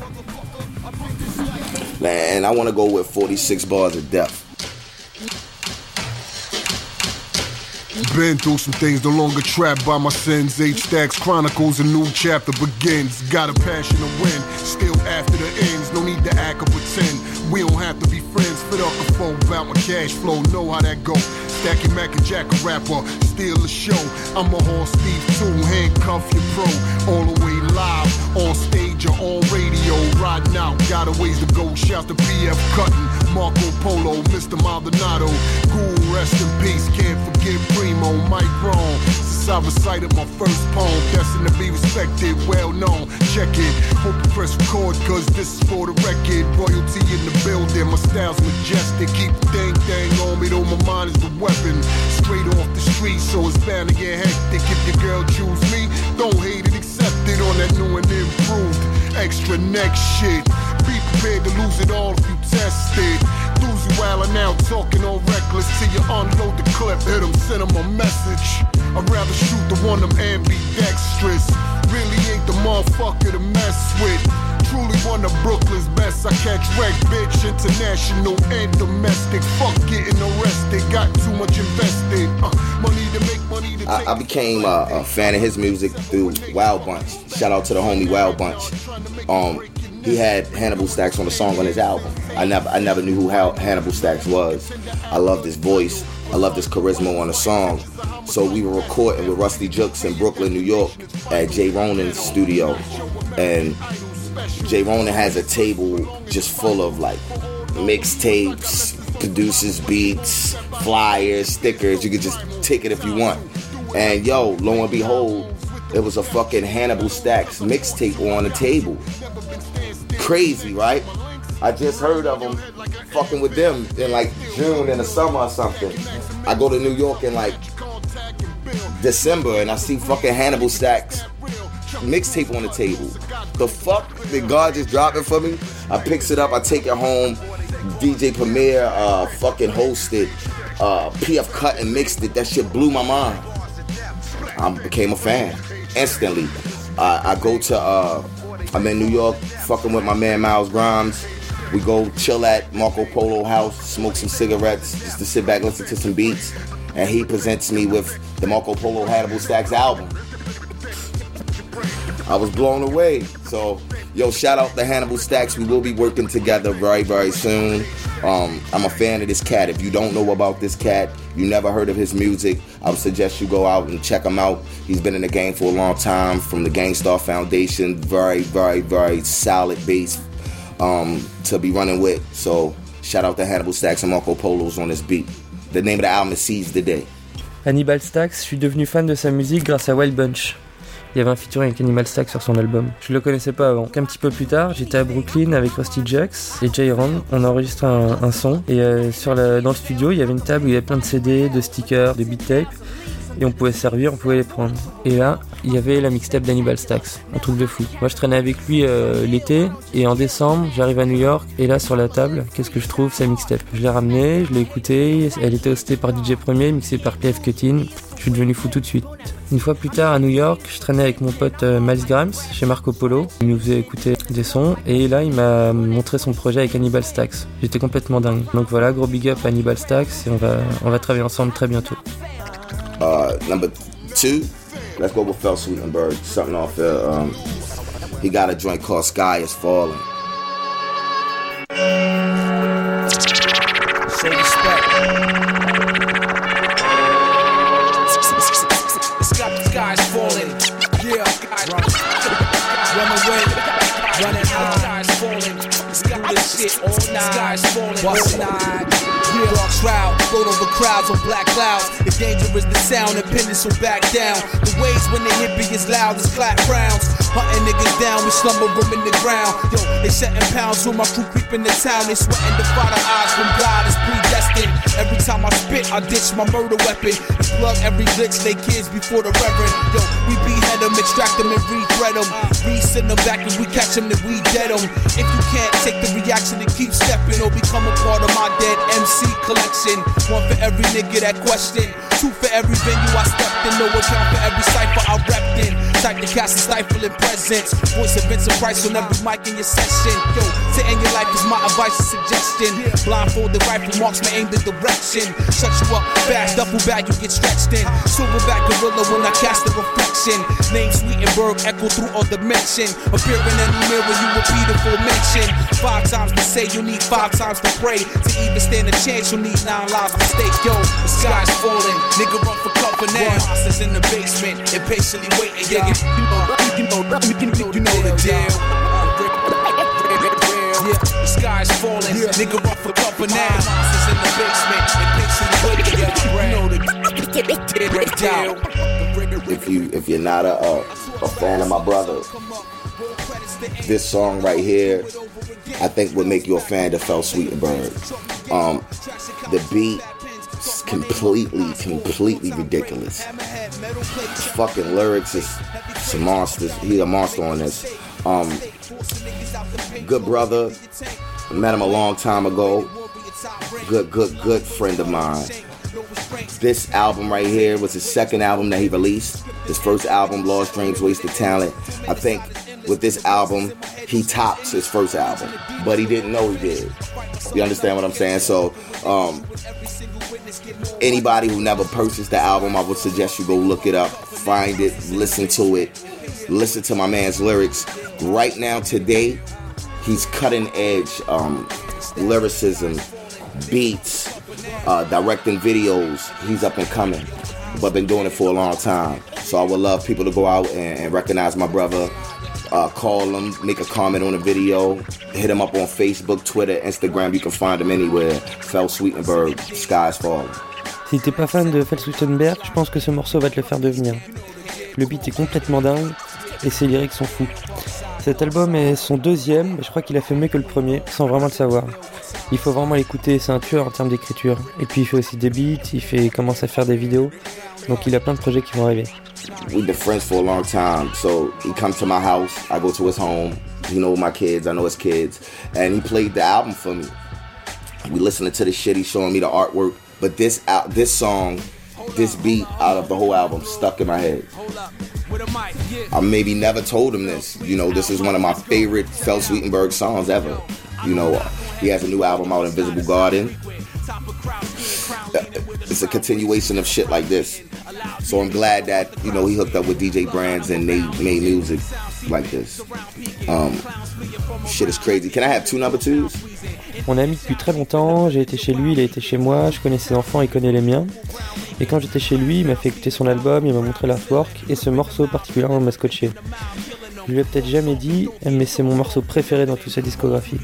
Man, I want to go with 46 bars. Been through some things, no longer trapped by my sins. Eight stacks chronicles, a new chapter begins. Got a passion to win, still after the ends. No need to act or pretend. We don't have to be friends. Fit up the phone about my cash flow, know how that go. Stacking Mac and Jack, a rapper, steal the show. I'm a horse thief too, handcuff your pro. All the way live, on stage or on radio. Riding out, got a ways to go. Shout to PF Cuttin, Marco Polo, Mr. Maldonado. Cool, rest in peace, Mike Brown. Since I recited my first poem, destined to be respected, well known. Check it, hope you press record, cause this is for the record. Royalty in the building, my style's majestic. Keep the thing thing on me, though my mind is the weapon. Straight off the street, so it's bound to get hectic. If your girl choose me, don't hate it, accept it on that new and improved. Extra next shit. Be prepared to lose it all if you test it. While I'm now talking all reckless. Till you unload the clip, hit them, send them a message. I'd rather shoot the one them ambidextrous. Really ain't the motherfucker to mess with. Truly one of Brooklyn's best. I catch wreck, bitch, international and domestic. Fuck getting arrested, got too much invested. Uh, money to make money to I, I became a, a fan of his music through Wild Bunch. Shout out to the homie Wild Bunch. Um, he had Hannibal Stax on a song on his album. I never, I never knew who Hannibal Stax was. I loved his voice, I love this charisma on the song. So we were recording with Rusty Juxx in Brooklyn, New York, at Jay Ronan's studio, and Jay Ronan has a table just full of like mixtapes, producers, beats, flyers, stickers. You could just take it if you want. And yo, lo and behold, it was a fucking Hannibal Stax mixtape on the table. Crazy, right? I just heard of them fucking with them in like June in the summer or something. I go to New York in like December and I see fucking Hannibal Stax mixtape on the table. The fuck did God just drop it for me? I picks it up, I take it home. DJ Premier uh, fucking hosted. Uh, PF cut and mixed it. That shit blew my mind. I became a fan instantly. I go to, uh, I'm in New York, fucking with my man Miles Grimes. We go chill at Marco Polo House, smoke some cigarettes, just to sit back, listen to some beats. And he presents me with the Marco Polo Hannibal Stax album. I was blown away. So, yo, shout out to Hannibal Stax. We will be working together very, very soon. Um, I'm a fan of this cat. If you don't know about this cat, you never heard of his music, I would suggest you go out and check him out. He's been in the game for a long time from the Gang Starr Foundation. Very, very, very solid base um, to be running with. So, shout out to Hannibal Stax and Marco Polos on this beat. The name of the album is Seize the Day. Hannibal Stax, je suis devenu fan de sa musique grâce à Wild Bunch. Il y avait un featuring avec Animal Stack sur son album. Je le connaissais pas avant. Qu'un petit peu plus tard, j'étais à Brooklyn avec Rusty Jacks et Jay Ron. On a un, un son et euh, sur la, dans le studio, il y avait une table où il y avait plein de CD, de stickers, de beat tape et on pouvait servir, on pouvait les prendre. Et là, il y avait la mixtape d'Hannibal Stacks, un truc de fou. Moi, je traînais avec lui euh, l'été et en décembre, j'arrive à New York et là sur la table, qu'est-ce que je trouve la mixtape? Je l'ai ramenée, je l'ai écoutée, elle était hostée par DJ Premier, mixée par PF Cutin. Je suis devenu fou tout de suite. Une fois plus tard à New York, je traînais avec mon pote euh, Miles Grimes chez Marco Polo. Il nous faisait écouter des sons et là il m'a montré son projet avec Hannibal Stacks. J'étais complètement dingue. Donc voilà, gros big up Hannibal Stacks et on va, on va travailler ensemble très bientôt. Uh, number two, let's go with Felsenberg. Something off there. Um, he got a joint called Sky is Falling. Say respect. The sky, the sky's falling. Yeah, run, away, running high. Sky's falling. Falling. Float over crowds on black clouds. The danger is the sound, and pendants will back down. The waves when the hippie is loud as clap crowns. Hunting niggas down, we slumber room in the ground. Yo, they setting pounds with my crew creeping the town. They sweating the fire eyes from God is predestined. Every time I spit, I ditch my murder weapon. And plug every glitch, they kids before the reverend. Yo, we behead them, extract them, and re-thread them. Re-send them back we catch them, then we dead them. If you can't take the reaction and keep stepping, or become a part of my dead MC collection. One for every nigga that question. Two for every venue I stepped in. No account for every cipher I repped in. Type the cast and stifling presence. Voice of Vincent Price on every mic in your session. Yo, to end your life is my advice and suggestion. Blindfolded rifle marks may aim the direction. Shut you up fast, duffel bag you get stretched in. Silverback gorilla when I cast the reflection. Name Sweetenberg echo through all dimension. Appearing in any mirror you repeat a full mention. Five times to say you need five times to pray. To even stand a chance you need nine lives to stake. Yo, the sky's falling. Nigga run for cover now. Monsters in the basement, impatiently waiting. Yeah, If you if you're not a, a, fan of my brother, this song right here, I think would make you a fan of Fel Sweetenberg. Um, the beat is completely, completely ridiculous. Fucking lyrics is some monsters. He's a monster on this. Um, good brother. Met him a long time ago. Good, good, good friend of mine. This album right here was his second album that he released. His first album, Lost Dreams, Wasted Talent. I think with this album, he tops his first album, but he didn't know he did. You understand what I'm saying? So, um, anybody who never purchased the album, I would suggest you go look it up, find it, listen to it, listen to my man's lyrics. Right now, today, he's cutting edge um, lyricism, beats, Uh, directing videos, he's up and coming, but been doing it for a long time. So I would love people to go out and, and recognize my brother. Uh, call him, make a comment on the video, hit him up on Facebook, Twitter, Instagram. You can find him anywhere. Fel Sweetenberg, Skies Falling. Si t'es pas fan de Fel Sweetenberg, je pense que ce morceau va te le faire devenir. Le beat est complètement dingue et ses lyrics sont fous. Cet album est son deuxième, je crois qu'il a fait mieux que le premier, sans vraiment le savoir. Il faut vraiment l'écouter, c'est un tueur en termes d'écriture. Et puis il fait aussi des beats, il fait commence à faire des vidéos, donc il a plein de projets qui vont arriver. We've been friends for a long time, so he comes to my house, I go to his home, he know my kids, I know his kids, and he played the album for me. We listening to the shit, he's showing me the artwork, but this out this song, this beat out of the whole album stuck in my head. I maybe never told him this. You know, this is one of my favorite Fel Sweetenberg songs ever. You know, he has a new album out, Invisible Garden. It's a continuation of shit like this. So I'm glad that, you know, he hooked up with DJ Brands and they made music like this. Um, shit is crazy. Can I have two number twos? On est amis depuis très longtemps, j'ai été chez lui, il a été chez moi, je connais ses enfants, il connaît les miens. Et quand j'étais chez lui, il m'a fait écouter son album, il m'a montré l'artwork, et ce morceau particulièrement m'a scotché. Je lui ai peut-être jamais dit, mais c'est mon morceau préféré dans toute sa discographie.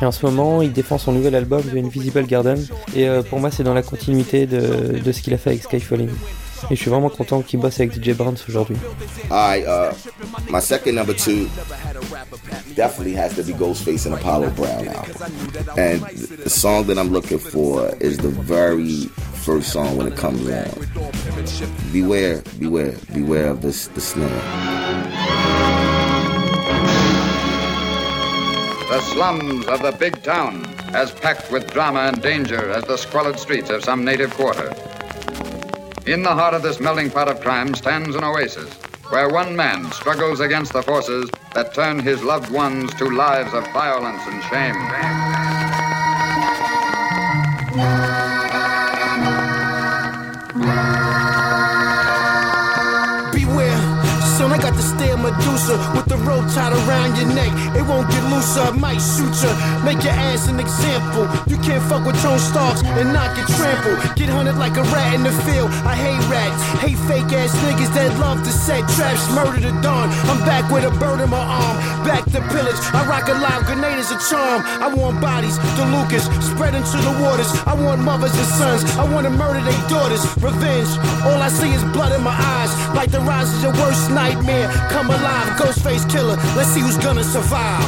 Et en ce moment, il défend son nouvel album, The Invisible Garden, et euh, pour moi, c'est dans la continuité de, de ce qu'il a fait avec Skyfalling. Et je suis vraiment content qu'il bosse avec DJ Brands aujourd'hui. Uh, my second number two definitely has to be Ghostface and Apollo Brown album. And the song that I'm looking for is the very first song when it comes on. Beware, beware, beware of this the snare. The slums of the big town, as packed with drama and danger as the squalid streets of some native quarter. In the heart of this melting pot of crime stands an oasis, where one man struggles against the forces that turn his loved ones to lives of violence and shame. Beware, son, I got the stare Medusa with the rope tied around your neck. It won't get looser, I might shoot ya. Make your ass an example. You can't fuck with Tone Starks and not get trampled. Get hunted like a rat in the field. I hate rats, hate fake ass niggas that love to set traps, murder the dawn. I'm back with a bird in my arm, back to pillage. I rock a live grenade as a charm. I want bodies, the Lucas, spread into the waters. I want mothers and sons. I want to murder their daughters. Revenge. All I see is blood in my eyes, like the rise of your worst nightmare. Come alive, Ghostface Killah. Let's see who's gonna survive.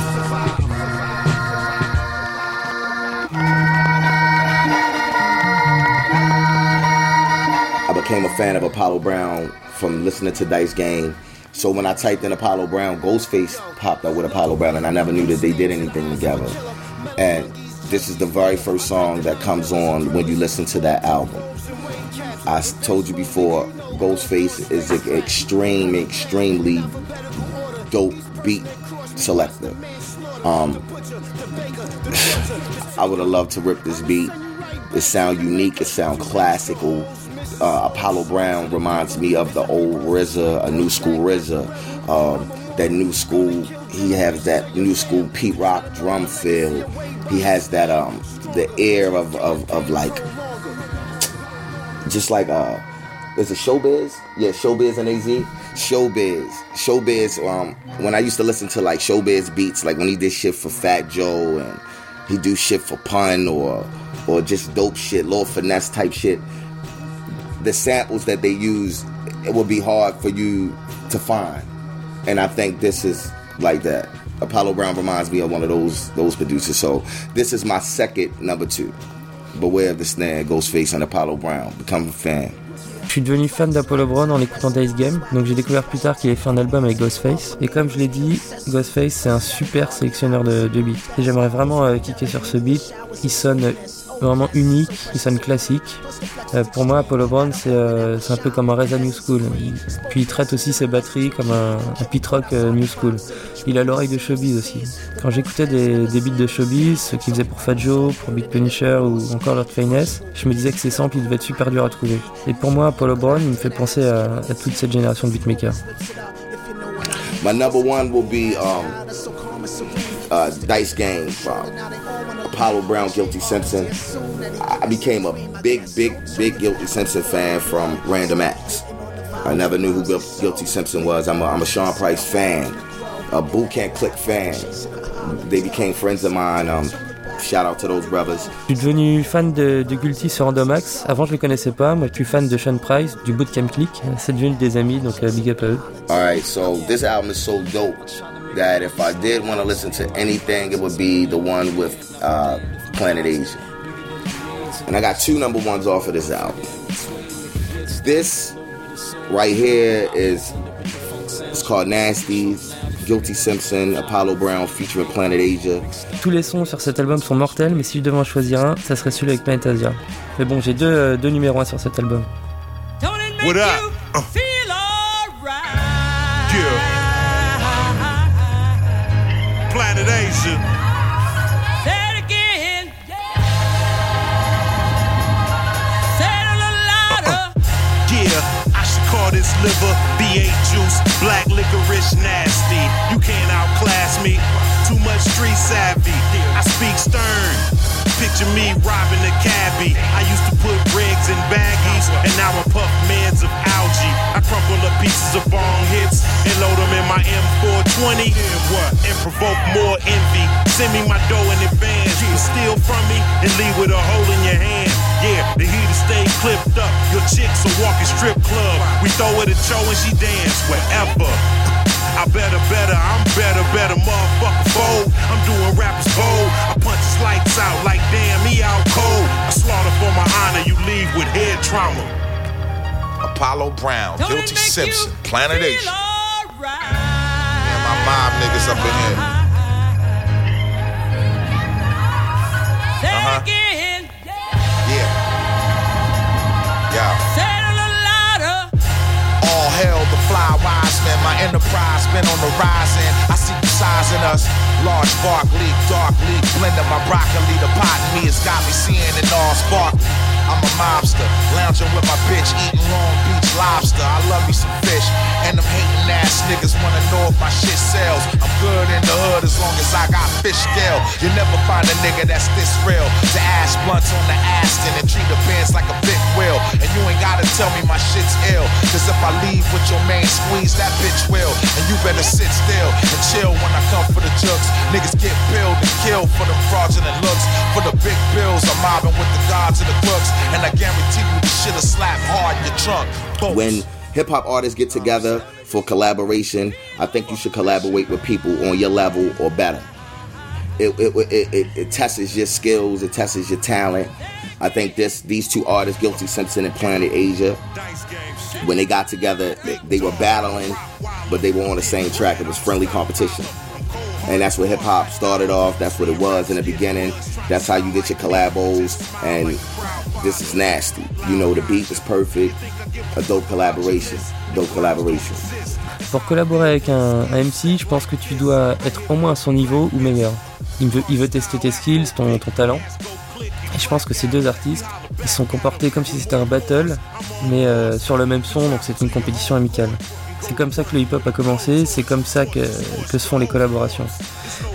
I became a fan of Apollo Brown from listening to Dice Game. So when I typed in Apollo Brown, Ghostface popped up with Apollo Brown, and I never knew that they did anything together. And this is the very first song that comes on when you listen to that album. I told you before, Ghostface is an extreme, extremely dope beat selector. Um, I would have loved to rip this beat. It sound unique. It sound classical. Uh, Apollo Brown reminds me of the old RZA, a new school RZA. Um, that new school, he has that new school Pete Rock drum feel. He has that um the air of of, of like just like uh is it showbiz? Yeah, showbiz and AZ. Showbiz. Showbiz, um when I used to listen to like showbiz beats, like when he did shit for Fat Joe and he do shit for pun or or just dope shit, little finesse type shit. The samples that they use, it would be hard for you to find. And I think this is like that. Apollo Brown reminds me of one of those those producers. So this is my second number two. Beware of the snare, Ghostface and Apollo Brown. Become a fan. Je suis devenu fan d'Apollo Brown en écoutant Dice Game, donc j'ai découvert plus tard qu'il avait fait un album avec Ghostface. Et comme je l'ai dit, Ghostface c'est un super sélectionneur de, beats. Et j'aimerais vraiment euh, kicker sur ce beat. Il sonne vraiment unique, il sonne classique. Euh, pour moi, Apollo Brown c'est euh, c'est un peu comme un Reza New School. Puis il traite aussi ses batteries comme un, pit rock euh, New School. Il a l'oreille de Showbiz aussi. Quand j'écoutais des, des beats de Showbiz, ceux qu'il faisait pour Fat Joe, pour Beat Punisher ou encore Lord Finesse, je me disais que ces samples ils devaient être super durs à trouver. Et pour moi, Apollo Brown, il me fait penser à, toute cette génération de beatmakers. My number one will be um, uh, Dice Game from Apollo Brown, Guilty Simpson. I became a big, big, big Guilty Simpson fan from Random Acts. I never knew who Guilty Simpson was. I'm a, I'm a Sean Price fan, a Boot Camp Click fan. They became friends of mine. Um, shout out to those brothers. Je suis devenu fan de, de Guilty sur Random Acts. Avant, je le connaissais pas. Moi, je suis fan de Sean Price, du Bootcamp Click. C'est devenu des amis, donc uh, big up à eux. Alright, so this album is so dope that if I did want to listen to anything, it would be the one with uh, Planet Asia. And I got two number ones off of this album. This right here is it's called Nasties. Guilty Simpson, Apollo Brown featuring Planet Asia. Tous les sons sur cet album sont mortels, mais si je devais en choisir un, ça serait celui avec Planet Asia. Mais bon, j'ai deux, euh, deux numéros 1 sur cet album. What up? Liver B8 juice, black licorice nasty. You can't outclass me. Too much street savvy. I speak stern. Picture me robbing a cabbie. I used to put rigs in baggies, and now I puff meds of algae. I crumple up pieces of bong hits and load them in my M420. And provoke more envy. Send me my dough in advance. You steal from me and leave with a hole in your hand. Yeah, the heater stay clipped up. Your chick's are walking strip club. We throw it at Joe and she dance wherever. I better, better, I'm better, better, motherfucker fold. I'm doing rappers bold. I punch his lights out like damn, he out cold. I slaughter for my honor, you leave with head trauma. Apollo Brown, Guilty Simpson, Planet Asia. Yeah, my mob niggas up in here. Uh huh. Yeah. The fly wise man. My enterprise been on the rise and I see the size in us. Large bark leak, dark leak, blending my broccoli. The pot in me has got me seeing it all sparkly. I'm a mobster, lounging with my bitch, eating Long Beach lobster. I love me some fish, and them hating ass niggas wanna know if my shit sells. I'm good in the hood as long as I got fish scale. You never find a nigga that's this real. To ass blunts on the Aston and treat the bands like a big wheel. And you ain't gotta tell me my shit's ill. Cause if I leave with your squeeze, that bitch will. And you better sit still and chill when I come for the. Niggas get billed and killed for fraudulent looks. For the big bills, I'm mobbing with the gods and the crooks. And I guarantee you shit'll slap hard in your trunk. When hip hop artists get together for collaboration, I think you should collaborate with people on your level or better. It, it, it, it, it tests your skills, it tests your talent. I think this these two artists, Guilty Simpson and Planet Asia, when they got together, they, they were battling, but they were on the same track. It was friendly competition. And that's where hip hop started off. That's what it was in the beginning. That's how you get your collabos. And this is nasty. You know, the beat is perfect. A dope collaboration. Dope collaboration. Pour collaborer avec un, un, MC, je pense que tu dois être au moins à son niveau ou meilleur. Il veut, il veut tester tes skills, ton, ton talent. Et je pense que ces deux artistes, ils sont comportés comme si c'était un battle, mais euh, sur le même son, donc c'est une compétition amicale. C'est comme ça que le hip-hop a commencé, c'est comme ça que, que, se font les collaborations.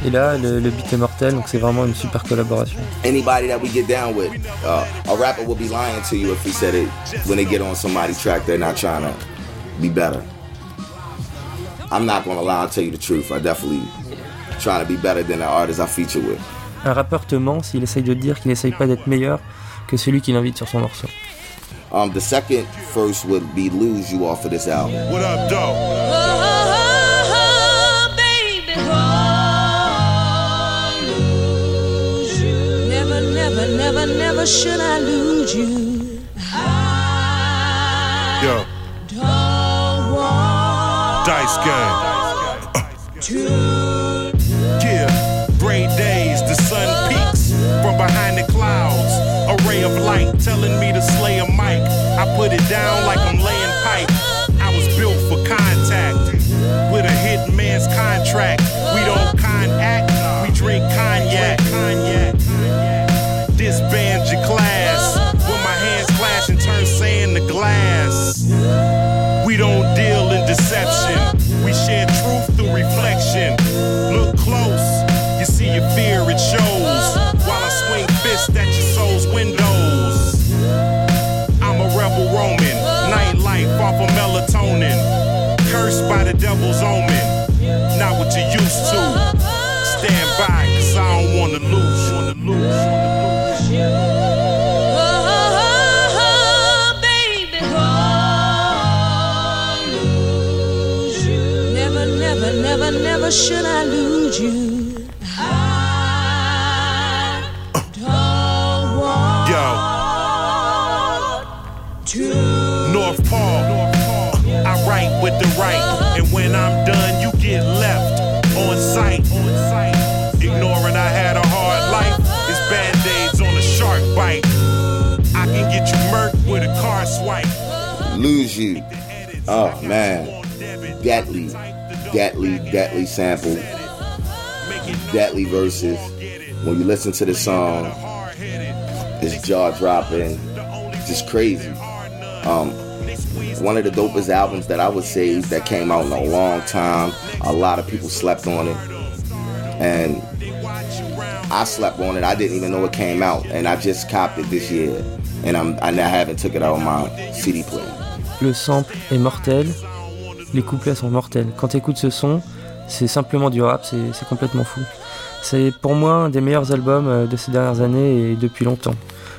Et là, le, le beat est mortel, donc c'est vraiment une super collaboration. Anybody that we get down with, uh, a rapper will be lying to you if he said it when they get on somebody's track, they're not trying to be better. I'm not gonna lie, I'll tell you the truth. I definitely trying to be better than the artist I feature with. Un rappeur te ment s'il essaye de dire qu'il n'essaye pas d'être meilleur que celui qui l'invite sur son morceau. Um, the second verse would be Lose You off of this album. What up, dog? Oh, baby, oh, lose you. Never, never, never, never should I lose you. I Yo. don't want Dice game. to sun peeks from behind the clouds. A ray of light telling me to slay a mic. I put it down like I'm laying pipe. I was built for contact with a hit man's contract. Oh man. Deadly. Deadly, deadly sample. Deadly verses. When you listen to the song, it's jaw dropping. Just crazy. Um one of the dopest albums that I would say that came out in a long time. A lot of people slept on it. And I slept on it. I didn't even know it came out. And I just copped it this year. And I'm I haven't took it out on my CD player. Le sample est mortel, les couplets sont mortels. Quand tu écoutes ce son, c'est simplement du rap, c'est complètement fou. C'est pour moi un des meilleurs albums euh, de ces dernières années et depuis longtemps.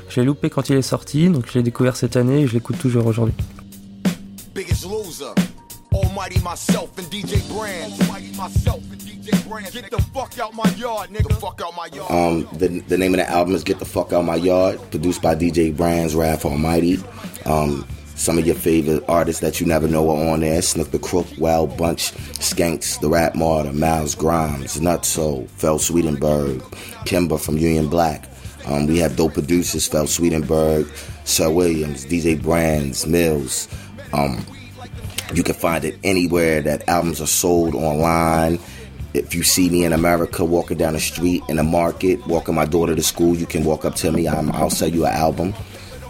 Je l'ai loupé quand il est sorti, donc je l'ai découvert cette année et je l'écoute toujours aujourd'hui. Biggest loser. Almighty myself and DJ Brand. Almighty myself and DJ Brand. Get the fuck out my yard, nigga. The fuck out my yard. Um, the, the name of the album is Get the Fuck Out My Yard, produced by DJ Brands, Raph Almighty. Um, some of your favorite artists that you never know are on there Snook the Crook, Wild Bunch, Skanks, The Rap Martyr, Miles Grimes, Nutso, Fel Sweetenberg, Kimber from Union Black. Um, we have dope producers, Fel Sweetenberg, Sir Williams, DJ Brans, Mills. Um, you can find it anywhere that albums are sold online. If you see me in America walking down the street in the market, walking my daughter to school, you can walk up to me. I'm, I'll sell you an album.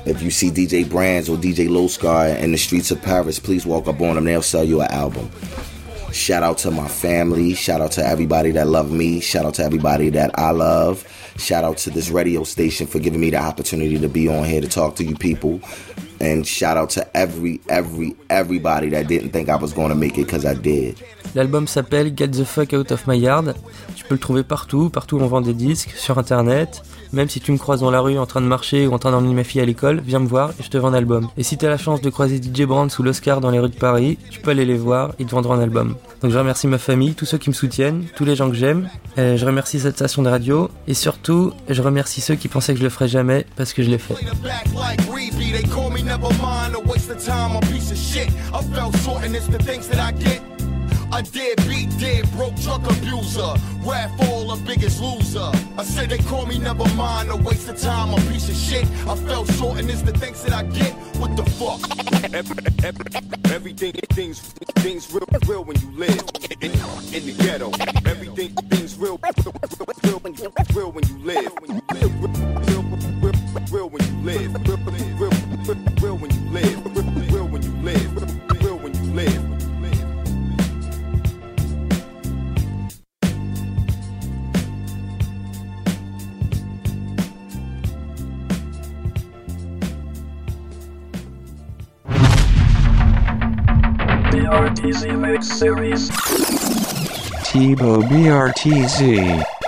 If you see DJ Brans or DJ Loscar in the streets of Paris, please walk up on them. They'll sell you an album. Shout out to my family. Shout out to everybody that love me. Shout out to everybody that I love. Shout out to this radio station for giving me the opportunity to be on here to talk to you people. And shout out to every, every, everybody that didn't think I was going to make it because I did. L'album s'appelle Get the Fuck Out of My Yard. Tu peux le trouver partout, partout où on vend des disques, sur internet. Même si tu me croises dans la rue en train de marcher ou en train d'emmener ma fille à l'école, viens me voir et je te vends un album. Et si t'as la chance de croiser DJ Brand ou l'Oscar dans les rues de Paris, tu peux aller les voir, ils te vendront un album. Donc je remercie ma famille, tous ceux qui me soutiennent, tous les gens que j'aime. Euh, je remercie cette station de radio et surtout, je remercie ceux qui pensaient que je le ferais jamais parce que je l'ai fait. A. A dead beat, dead broke drug abuser. Rap all the biggest loser. I said they call me never mind, a waste of time, a piece of shit. I fell short and it's the things that I get. What the fuck? Everything, things, things real, real when you live in, in the ghetto. Everything, things real, real, when you, real when you live. Real, real, real, real when you live. Real, real, real when you live. BRTZ Mix Series. Tibo BRTZ.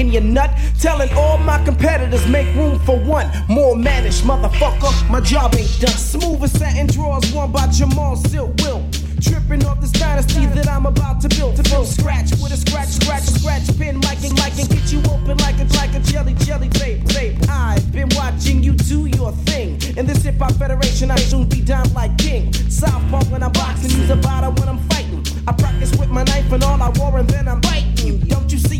What I'm making you nut. Telling all my competitors make room for one more managed motherfucker. My job ain't done. Smooth as satin drawers worn by Jamal Silk Will. Tripping off this dynasty that I'm about to build from scratch with a scratch, scratch, scratch pin, mic and mic and get you open like a like a jelly, jelly tape, tape. I've been watching you do your thing. In this hip hop federation, I soon be down like king. Southpaw when I'm boxing, use a bottle when I'm fighting. I practice with my knife and all I wore, and then I'm biting you.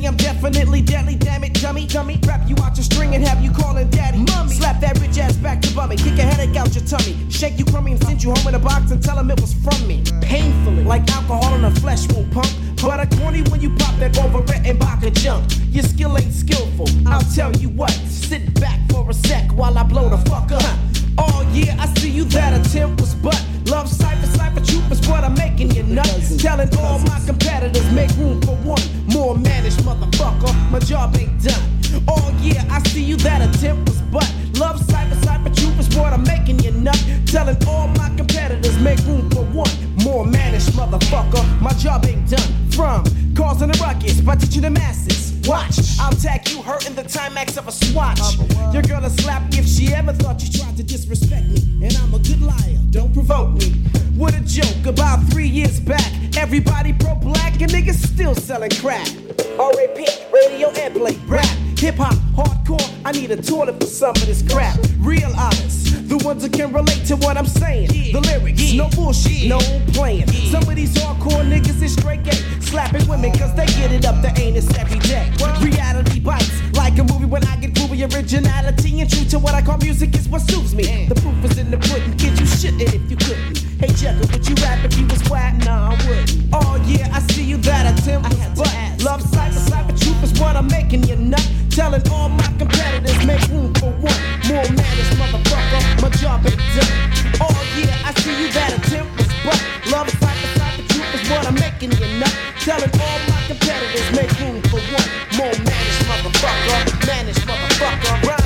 See I'm definitely deadly? Damn it, dummy, dummy. Wrap you out your string and have you calling daddy, mommy. Slap that rich ass back to bummy. Kick a headache out your tummy. Shake you crummy and send you home in a box and tell him it was from me. Painfully, like alcohol in a flesh wound pump. But a corny when you pop that overwritten vodka junk. Your skill ain't skillful. I'll tell you what. Sit back for a sec while I blow the fuck up. Oh yeah, I see you that attempt was but love cipher cipher is what I'm making you nuts. Telling all my competitors make room for one more managed motherfucker. My job ain't done. Oh yeah, I see you that attempt was but love cipher cipher is what I'm making you nut. Telling all my competitors make room for one more managed motherfucker. My job ain't done. From causing a ruckus by teaching the masses. Watch, I'll tag you hurt in the timex of a swatch. Your girl will slap if she ever thought you tried to disrespect me. And I'm a good liar, don't provoke me. What a joke, about three years back. Everybody pro black and niggas still selling crack. RAP, radio airplay, rap, hip hop, hardcore. I need a toilet for some of this crap. Real honest, the ones that can relate to what I'm saying. The lyrics, no bullshit, no playing. Some of these hardcore niggas is straight gay. Slapping women cause they get it up the anus every day. Reality bites like a movie when I get groovy. Originality and true to what I call music is what suits me. The proof is in the pudding, kids, you shouldn't if you couldn't. Hey, Jekyll, would you rap if you was whack? Nah, I wouldn't. Oh, yeah, I see you that attempt. But love, cipher, cipher, truth is what I'm making you nut. Telling all my competitors, make room for one more man, motherfucker. My job ain't done. Oh, yeah, I see you that attempt was but love, cipher, cipher, truth is what I'm making you nut. Telling all my competitors, make room for one more man, this motherfucker. Man, motherfucker.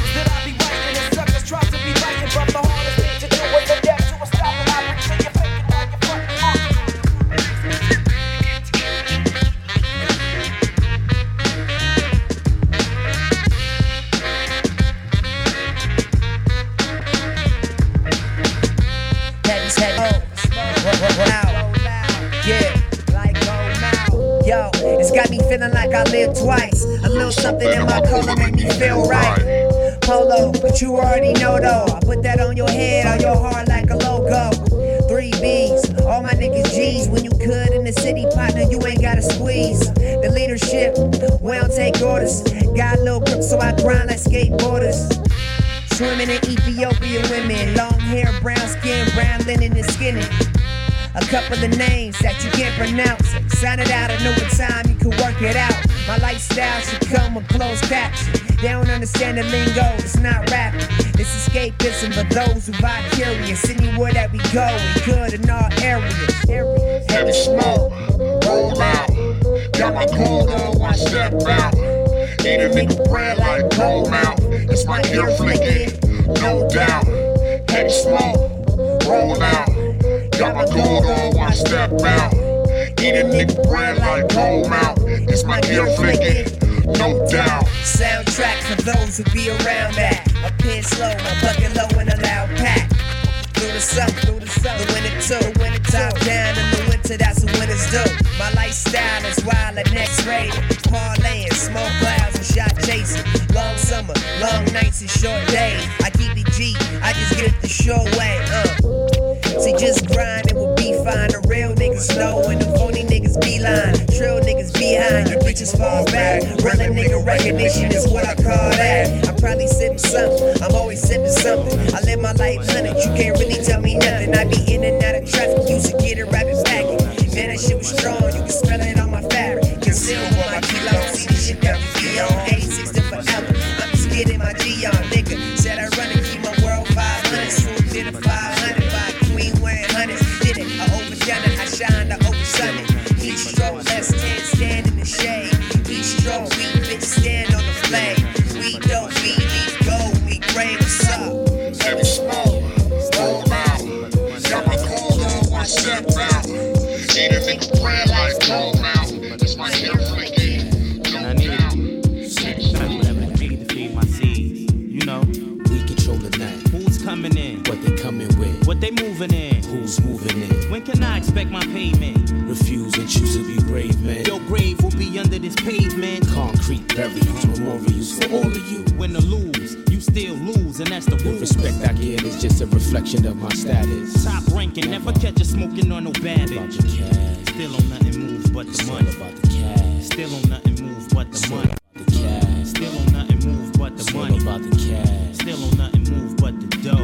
Like I lived twice. A little something in my color make me feel right. Polo, but you already know though. I put that on your head, on your heart like a logo. Three B's, all my niggas G's. When you could in the city, partner, you ain't gotta squeeze. The leadership, we don't take orders. Got a little grip, so I grind like skateboarders. Swimming in Ethiopian women, long hair, brown skin, brown linen and skinny. A couple of names that you can't pronounce. Sign it out, I know what time you can work it out. My lifestyle should come with closed caption. They don't understand the lingo, it's not rapping. It's escapism for those who are curious. Anywhere that we go, we good in all areas. Heavy smoke, roll out. Got my gold on, one step out. Eat a nigga bread like cold mouth. It's my ear flicking, no doubt. Heavy smoke, roll out. Got my gold on, one step out. A nigga like cold mouth. It's my ear flicking, no doubt. Soundtrack for those who be around that. A pin slow, bucket low in a loud pack. Through the summer, through the summer, the winter too, winter top down in the winter, that's what winters do. My lifestyle is wild and next rated. Parlaying, smoke clouds and shot chasing. Long summer, long nights and short days. I keep it G, I just get it the short way, uh. See, just grinding will be fine. The real niggas know, and the phony niggas niggas beeline, trill niggas behind. Your bitches fall back. Run a nigga recognition is what I call that. I'm probably sipping something. I'm always sipping something. I live my life hundred. You can't really tell me nothing. I be in and out of traffic. Used to get it rapid packing. Man, that shit was strong. You can smell it on my fabric. Conceal with my kilos. See the shit that we be on. 86 to forever. I'm just getting my G on, nigga. Eat a nigga bread like cold mouth. It's my hair flaky. No doubt. to feed my seeds. You know, We control the night. who's coming in? What they coming with? What they moving in? Who's moving in? When can I expect my payment? Refuse and choose to be brave, man. Your grave will be under this pavement. Concrete burials, memorials for all of you. Win or lose, you still lose, and that's the The respect I get is just a reflection of my status. Top ranking, never catch you smoking on no babbage. Still on nothing move but the money. Still on nothing move but the money. Still on nothing move but the money. Still on nothing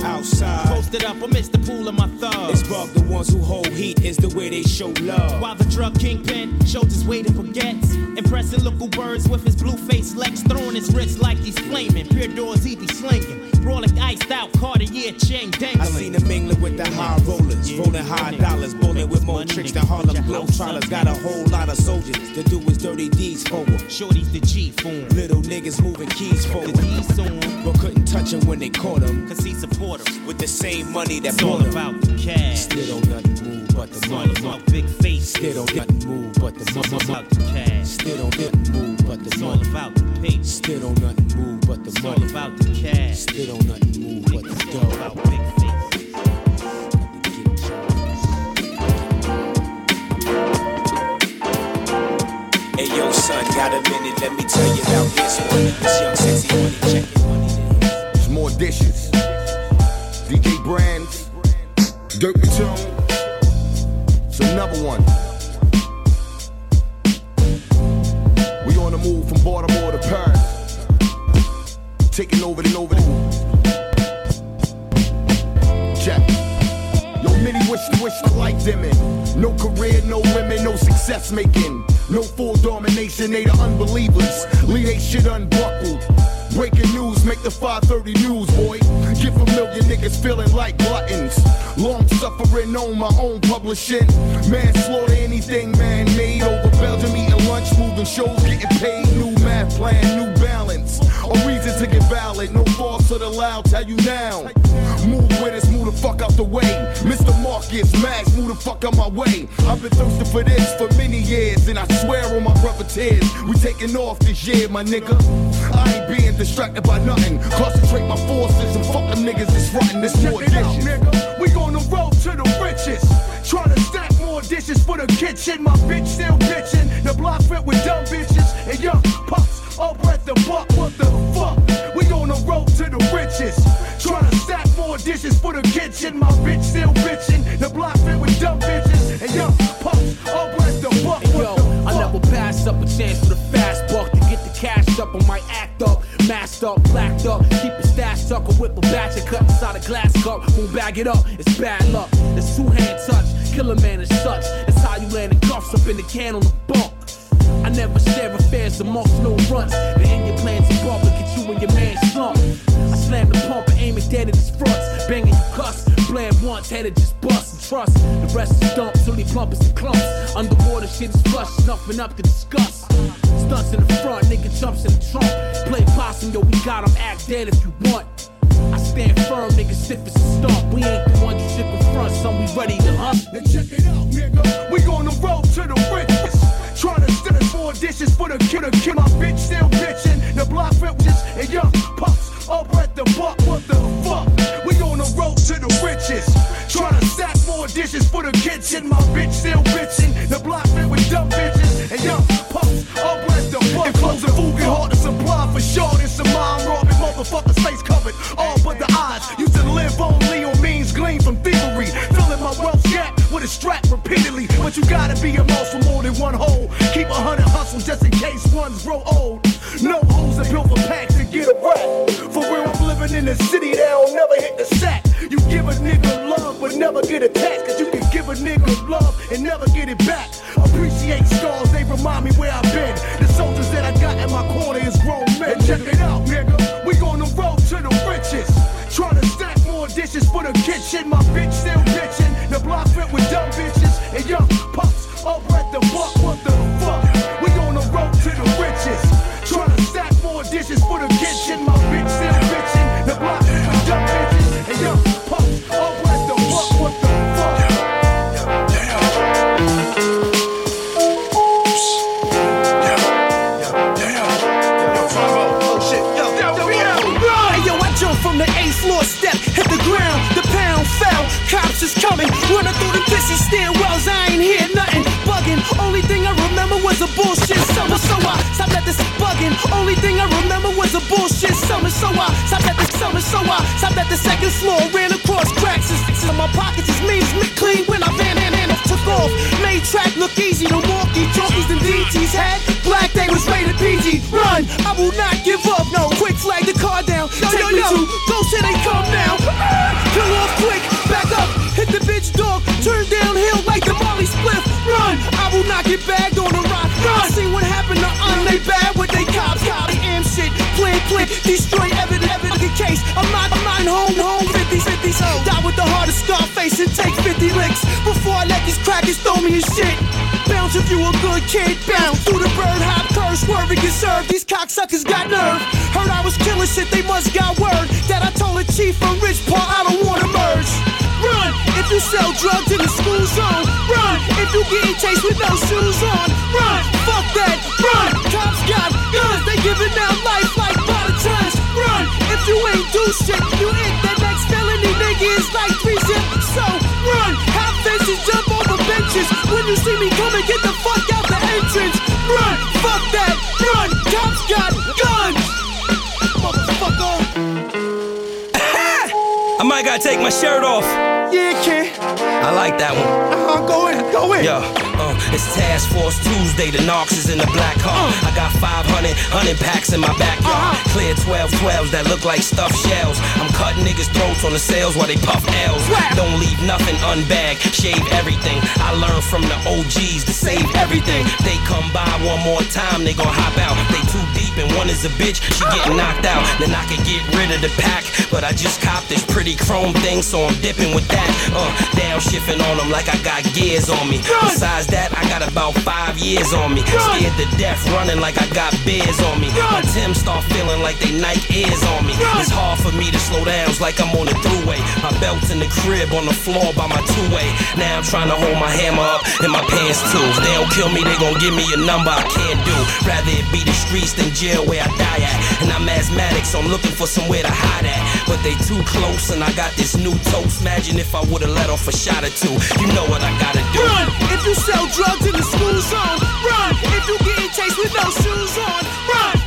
Outside. Posted up amidst the pool of my thugs. It's Bug, the ones who hold heat is the way they show love. While the drug kingpin shows his weight and forgets. Impressing local birds with his blue face legs, throwing his wrists like he's flaming. Pure doors he be slinging. Brawling iced out Cartier chain dangling. I seen him mingling with the high rollers, rolling high dollars, bowling with more tricks than Harlem Globetrotters. Got a whole lot of soldiers to do his dirty deeds for him. Shorty's the G form. Little niggas moving keys for him. But couldn't touch him when they caught him. Cause he support him. With the same money that It's all bought him. about the cash. Still don't nothing move but the It's all money. about big faces. Still don't nothing move but the money. It's all money. about the cash. Still don't nothing move but the It's the all money. about the paper. Still don't nothing move but the It's all money. about the cash. Still don't nothing move but the It's all dough. about big faces. Hey yo, son, got a minute? Let me tell you about this one. This young sexy money, check it. It's more dishes. DJ Brans, Dirt Tune. It's another one. We on the move from Baltimore to Paris. Taking over and over the Check. Yo, many wish to wish the light dimming. No career, no women, no success making. No full domination, they the unbelievers. Leave they shit unbuckled. Breaking news, make the 530 news, boy. Get familiar niggas feeling like gluttons. Long suffering on my own publishing. Manslaughter, anything man made over Belgium, eating lunch, moving shows, getting paid. New math plan, new balance. A reason to get valid, no false to the loud, tell you now. Move with us, move the fuck out the way. Mr. Marcus, Max, move the fuck out my way. I've been thirsting for this for many years, and I swear on my brother tears, we taking off this year, my nigga. I ain't being distracted by nothing. Concentrate my forces and fuck them niggas that's frontin' this more Check it out, nigga. We on the road to the riches. Trying to stack more dishes for the kitchen. My bitch still bitching. The block fit with dumb bitches and young pups. All breath the buck. What the fuck? We on the road to the riches. Trying to stack more dishes for the kitchen. My bitch still bitching. The block fit with dumb bitches and young pups. All breath the buck. Hey, yo, I never pass up a chance for the fast buck to get the cash up. I might act up, masked up, blacked up, keep it stashed up, or whip a batch and cut inside a glass cup. Won't bag it up, it's bad luck. It's two hand touch, killer man and such. That's how you land the cuffs up in the can on the bump. I never share affairs amongst no runts. The in your plans in public, get you and your man slump. I slam the pump and aim it dead at his fronts. Banging you cuss, bland once, headed just bust and trust. The rest is dump till he plump as the clumps. Underwater shit is flush, nothing up to discuss. Stunts in the front, nigga jumps in the trunk. Play possum, yo, we got him, act dead if you want. I stand firm, nigga, stiff as a stump. We ain't the ones you should confront, son, we ready to hunt. Now check it out, nigga. We on the road to the riches. Trying to steal more dishes for the. Kid, my bitch still bitching. The block riches and young pups. All breath the buck. What the fuck? We on the road to the riches. Trying to stack more dishes for the kitchen. My bitch still bitching. The block fit with dumb bitches clothes and food get hard to supply for sure. There's some mind robbing motherfuckers face covered. All but the eyes. Used to live only on means gleaned from thievery. Filling my wealth gap with a strap repeatedly. But you gotta be a mouse for more than one hole. Keep a hundred hustles just in case ones grow old. No holes are built for packs to get a rap. For real, I'm living in a city that don't never hit the sack. You give a nigga love, but never get attached. Cause you can give a nigga love and never get it back. Appreciate scars, they remind me where I've check it out, nigga. We on the road to the riches. Trying to stack more dishes for the kitchen. My bitch still bitching. The block fit with dumb bitches and young pups over at bugging. Only thing I remember was a bullshit summer, so I stopped at the summer, so I stopped at the second floor, ran across cracks and sticks in my pockets. Is means me clean when I ran and and took off. Made track look easy, the walkie talkies and DTs had. Black they was rated PG. Run, I will not give up. No, quick flag the car down. Take me to go till they come now. Kill off quick, back up, hit the bitch dog, turn downhill like the Molly spliff. Run, I will not get bagged plan, destroy evidence, evidence case. I'm not, I'm not home, home 50s, 50s. Die with the heart of Scarface and take 50 licks before I let these crackers throw me in shit. Bounce if you a good kid, bounce through the bird hop curve, swerving can serve. These cocksuckers got nerve. Heard I was killing shit, they must got word that I told a chief from Rich Paul I don't wanna merge. Run if you sell drugs in the school zone. Run if you getting chased with no shoes on. Run, fuck that. Run, cops got guns, they giving out you ain't shit, you hit that next felony nigga is like three zip. So run, have fences, jump over benches. When you see me coming, get the fuck out the entrance. Run, fuck that. Run, cops got guns. Motherfucker. I might gotta take my shirt off. Yeah, kid. I like that one. Uh-huh, go in, go in. Yo, uh, it's Task Force Tuesday. The Knox is in the black car. Mm. I got 500, 100 packs in my backyard. Uh-huh. Clear 12 12s that look like stuffed shells. I'm cutting niggas' throats on the sales while they puff L's. Don't leave nothing unbagged, shave everything. I learned from the OGs to save everything. They come by one more time, they gon' hop out. They too deep and one is a bitch, she uh-huh. getting knocked out. Then I can get rid of the pack, but I just copped this pretty chrome thing, so I'm dipping with that. Uh, downshifting on them like I got gears on me. Besides that, I got about five years on me. Scared to death, running like I got beers on me. My Tim start feeling like they Nike ears on me. It's hard for me to slow down, it's like I'm on the throughway. My belt's in the crib on the floor by my two-way. Now I'm trying to hold my hammer up in my pants too. If they don't kill me, they gon' give me a number I can't do. Rather it be the streets than jail where I die at. And I'm asthmatic, so I'm looking for somewhere to hide at. But they too close, and I got this new toast. Imagine if I would've let off a shot or two. You know what I gotta do. Run if you sell drugs in the school zone. Run if you getting chased with no shoes on. Run,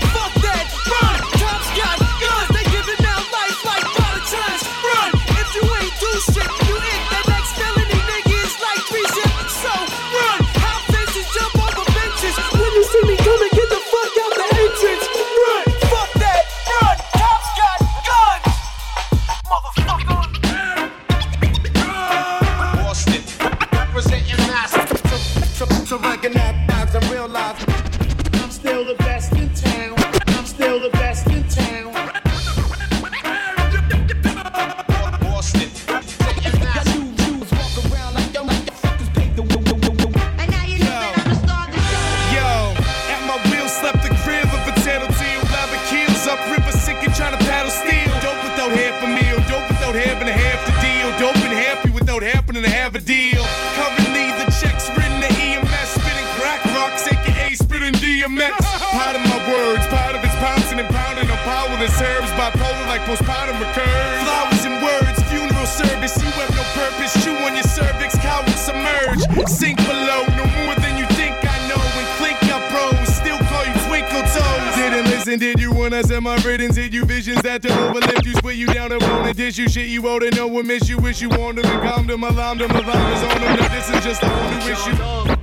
DMX. Part of my words, part of it's pouncing and pounding on powerless herbs, bipolar like postpartum recurs. Flowers and words, funeral service, you have no purpose. Chew on your cervix, cowards submerge, sink below, no more than you think I know. And clink up pros, still call you twinkle toes. Didn't listen, did you? When I said my writings, did you visions that to overlift you, split you down to bone and dish you shit you owe to no one miss you, wish you warned them and calmed them, alarmed them, alarm was on them. No, this is just whole new issue.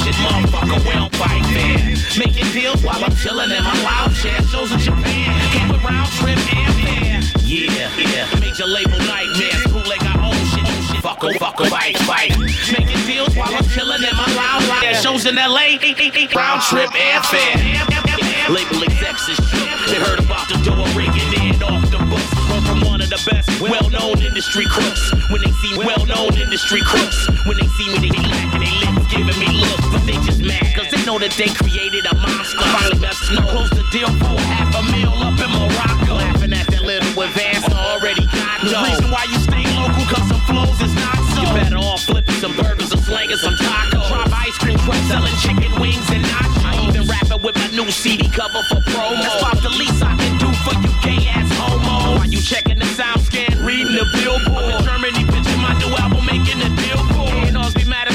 Shit, motherfucker, we don't fight fair. Making deals while I'm chillin' in my lounge chair. Shows in Japan, came with round trip airfare. Yeah, yeah, major label nightmares. Bootleg our own shit, own shit. Fuck em, fuck em, fight, fight. Making deals while I'm chillin' in my lounge chair. Shows in LA, round trip airfare. Label execs is shook. They heard about the door rigging in off best, well-known industry crooks. When they see me well-known industry crooks, when they see me, they be lacking they lips, giving me looks, but they just mad cause they know that they created a monster. Finally best know. Close the deal for half a meal up in Morocco. Laughing at that little advance I already got The reason why you stay local cause some flows is not so. You better off flipping some burgers or slanging some tacos. Drop ice cream truck selling chicken wings and nachos. I even rap it with my new CD cover for promo. That's about the least I can do for you checking the sound scan, reading the billboard. I'm in Germany pitching my new album,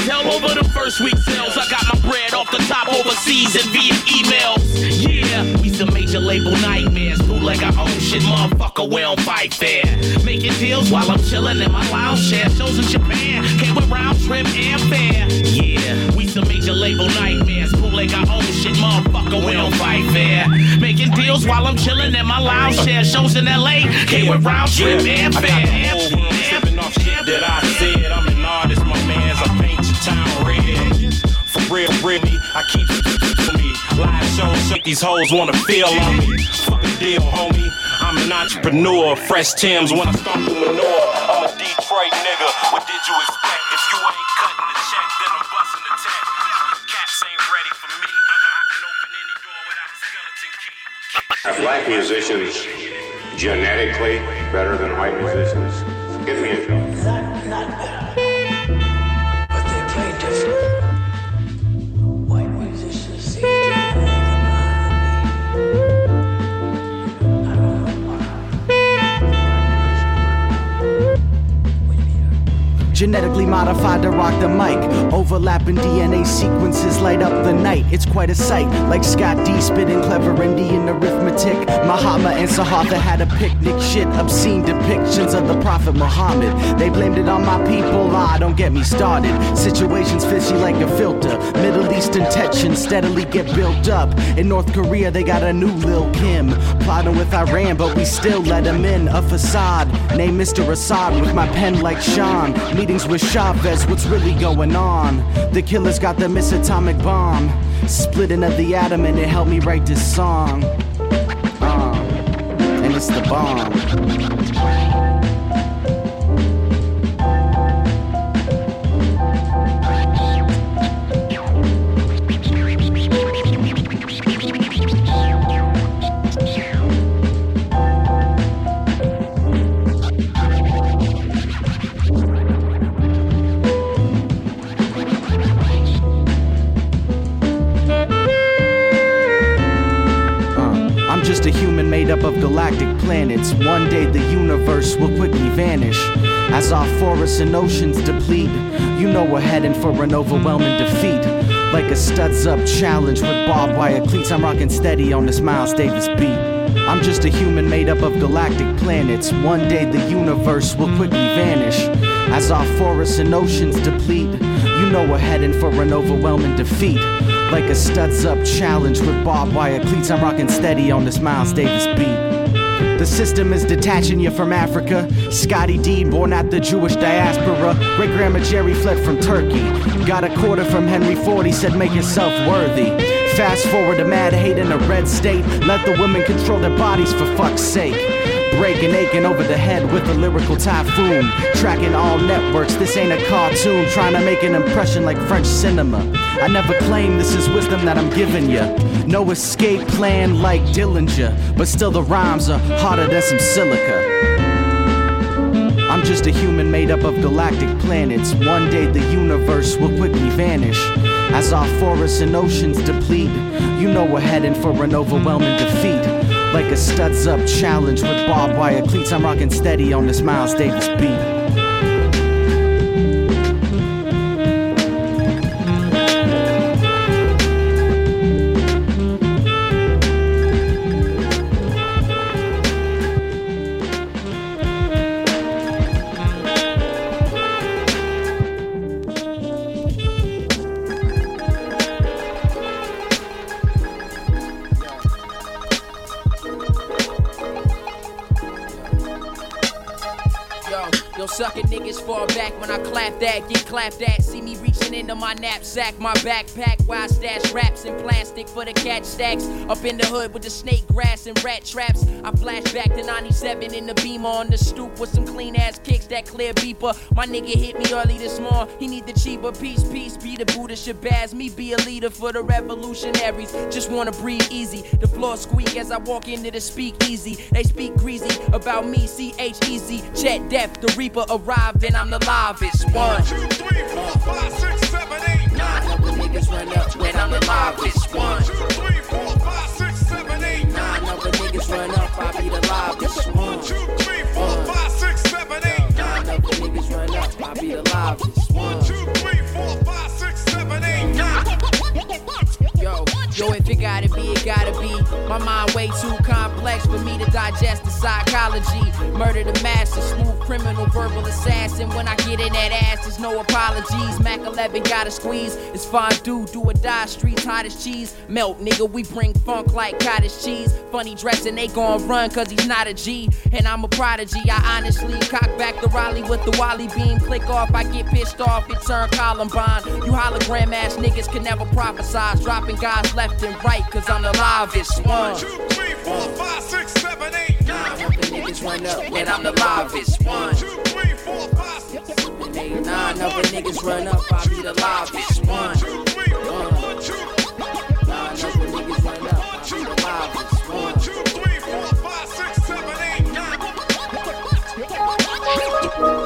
hell over the first week sales. I got my bread off the top overseas and via emails. Yeah, we some major label nightmares. Bootleg our own shit, motherfucker, we don't fight fair. Making deals while I'm chilling in my lounge chair. Shows in Japan, came with round trip airfare. Yeah, we some major label nightmares. Bootleg our own shit, motherfucker, we don't fight fair. Making deals while I'm chilling in my lounge chair. Shows in LA, came with round trip Yeah, I got the whole world off shit that I said. I'm For real, really, I keep me. Live shows, so these hoes wanna feel on me. Fuck a deal, homie. I'm an entrepreneur. Fresh Tims when I start the manure. I'm a Detroit nigga. What did you expect? If you ain't cutting the check, then I'm busting the tech. Cats ain't ready for me. Uh-uh. I can open any door without a skeleton key. Are black musicians genetically better than white musicians? Give me a Genetically modified to rock the mic. Overlapping DNA sequences light up the night. It's quite a sight. Like Scott D spitting clever Indian arithmetic. Mahatma and Sahatha had a picnic. Shit, obscene depictions of the Prophet Muhammad. They blamed it on my people. Ah, don't get me started. Situations fishy like a filter. Middle Eastern tensions steadily get built up. In North Korea, they got a new Lil Kim. Plotting with Iran, but we still let him in. A facade. Named Mr. Assad with my pen like Sean. Meetings with Chavez, what's really going on? The killers got the Miss Atomic Bomb. Splitting of the atom, and it helped me write this song. Uh, and it's the bomb. Made up of galactic planets. One day the universe will quickly vanish. As our forests and oceans deplete, you know we're heading for an overwhelming defeat. Like a studs up challenge with barbed wire cleats, I'm rocking steady on this Miles Davis beat. I'm just a human made up of galactic planets. One day the universe will quickly vanish. As our forests and oceans deplete, you know we're heading for an overwhelming defeat. Like a studs up challenge with barbed wire cleats, I'm rocking steady on this Miles Davis beat. The system is detaching you from Africa. Scotty D, born at the Jewish diaspora. Great grandma Jerry fled from Turkey. Got a quarter from Henry Ford, he said, make yourself worthy. Fast forward to mad hate in a red state. Let the women control their bodies for fuck's sake. Breaking aching over the head with a lyrical typhoon. Tracking all networks, this ain't a cartoon. Trying to make an impression like French cinema. I never claim this is wisdom that I'm giving you. No escape plan like Dillinger. But still, the rhymes are harder than some silica. I'm just a human made up of galactic planets. One day the universe will quickly vanish. As our forests and oceans deplete, you know we're heading for an overwhelming defeat. Like a studs up challenge with barbed wire cleats, I'm rocking steady on this Miles Davis beat. Sucker niggas fall back when I clap that, get clapped at. See into my knapsack, my backpack, I stash raps in plastic for the cat stacks. Up in the hood with the snake grass and rat traps. I flash back to 97 in the beamer on the stoop with some clean ass kicks, that clear beeper. My nigga hit me early this morning, he need the cheaper piece, peace. Be the Buddha Shabazz, me be a leader for the revolutionaries. Just wanna breathe easy. The floor squeak as I walk into the speak easy. They speak greasy about me, C H E Z. Chet Death, the Reaper arrived, and I'm the livest one. Two, three, four, five, six, niggas run up when I'm the livest one. Two, three, four, five, six, seven, eight, nine. Other niggas run up, I be the livest one. Two, three, four, five, six, seven, eight, nine. Other niggas run up, I be the livest If it gotta be, it gotta be. My mind way too complex for me to digest the psychology. Murder the master, smooth criminal, verbal assassin. When I get in that ass, there's no apologies. Mac 11 gotta squeeze. It's fondue, do or die. Streets hot as cheese. Melt, nigga, we bring funk like cottage cheese. Funny dressing, they gon' run cause he's not a G. And I'm a prodigy. I honestly cock back the Raleigh with the Wally beam. Click off, I get pissed off, it turn Columbine. You hologram ass niggas can never prophesize. Dropping guys left and right cause I'm the livest one. Two, three, four, five, six, seven, eight, nine. Other niggas run up when I'm the livest one. Two, three, four, five, six, Seven, eight, nine other niggas run up, I be the livest one. two, three, four, uh, one, two, Nine other niggas run up, I be the livest one. one, two, three, four, five, six, seven, eight, nine.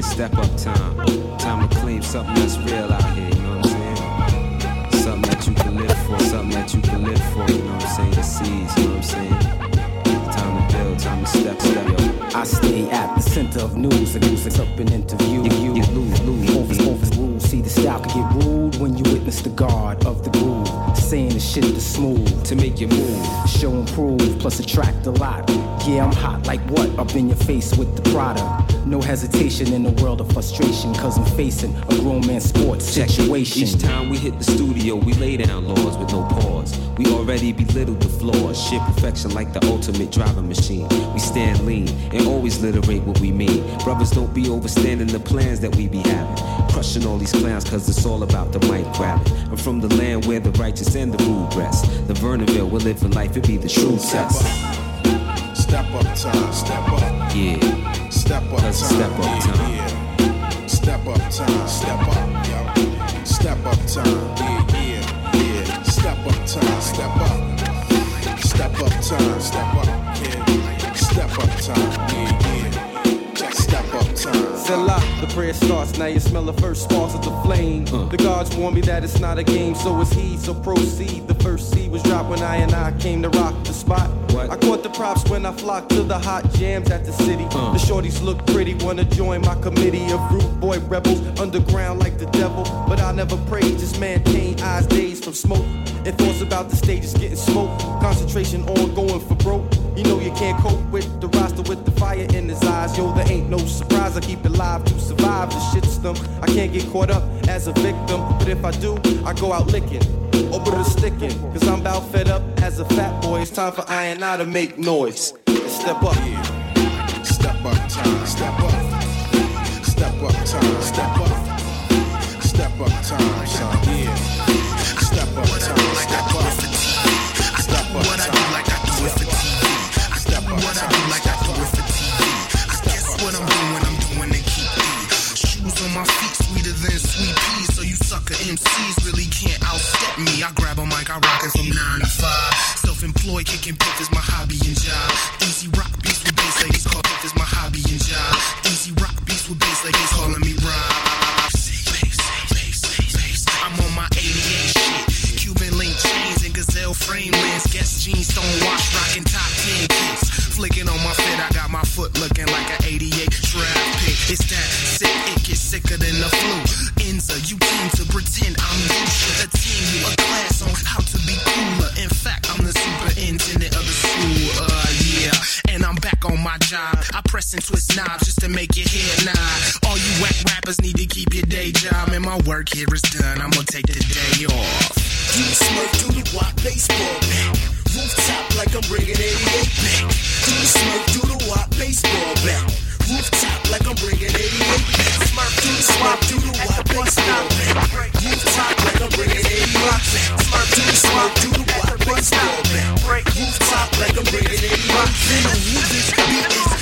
saying step up time. Time to claim something that's real out here, you know what I'm saying? Something that you can live for, something that you can live for, you know what I'm saying? The seeds, you know what I'm saying? Time to build, time to step, step, yo. I stay at the center of news and music up in interview. You, you lose, lose. Office, office rules. See, the style can get ruled when you witness the guard of the groove. Saying the shit that's smooth To make you move. show and prove, plus attract a lot. Yeah, I'm hot like what? Up in your face with the product. No hesitation in a world of frustration, cause I'm facing a grown man sports situation. Each time we hit the studio, we lay down laws with no pause. We already belittle the flaws. Shit perfection like the ultimate driving machine. We stand lean and always literate what we mean. Brothers don't be overstanding the plans that we be having. Crushing all these clowns cause it's all about the mic grabbing. I'm from the land where the righteous and the rude rest. The Vernonville, we live living life, it be the true test. Step up time, step up, Yeah, step up time, step up yeah, time. yeah. Step up time, step up, yo. Step up time, yeah, yeah, yeah. Step up time, step up. Step up time, step up, yeah. Step up time, yeah, yeah. Step up time. Selah, the prayer starts. Now you smell the first sparks of the flame. Uh. The gods warn me that it's not a game, so it's he. So proceed. First seed was dropped when I and I came to rock the spot. I caught the props when I flocked to the hot jams at the city. The shorties look pretty, wanna join my committee of rude boy rebels, underground like the devil. But I never prayed, just maintain eyes dazed from smoke. And thoughts about the stage is getting smoked. Concentration on going for broke. You know you can't cope with the roster with the fire in his eyes. Yo, there ain't no surprise. I keep it live to survive the shitstorm. I can't get caught up as a victim, but if I do, I go out licking. Over the sticking, cause I'm about fed up as a fat boy. It's time for I and I to make noise. Step up. Step up time, step up. Step up time, step up. Step up time, son, yeah. Step up time, step up. Step up What I do like I do it for TV. I step up What I do like I do it for TV. I guess what I'm doing, I'm doing to keep these shoes on my feet sweeter than sweet peas. So you sucker MCs and twist knobs just to make your hit. nod. All you whack rappers need to keep your day job, and my work here is done. I'm gonna take the day off. Do the smoke, do the rock baseball back. Rooftop like I'm bringing 88 back. Do the smoke, do the rock baseball back. Rooftop like I'm bringing 88 back. Smurf, do the swap, do the rock baseball back. Rooftop like I'm bringing 88 back. Smurf, do the swap, do the rock baseball back. Rooftop like I'm bringing 88 back. Then the beat is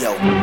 Radio.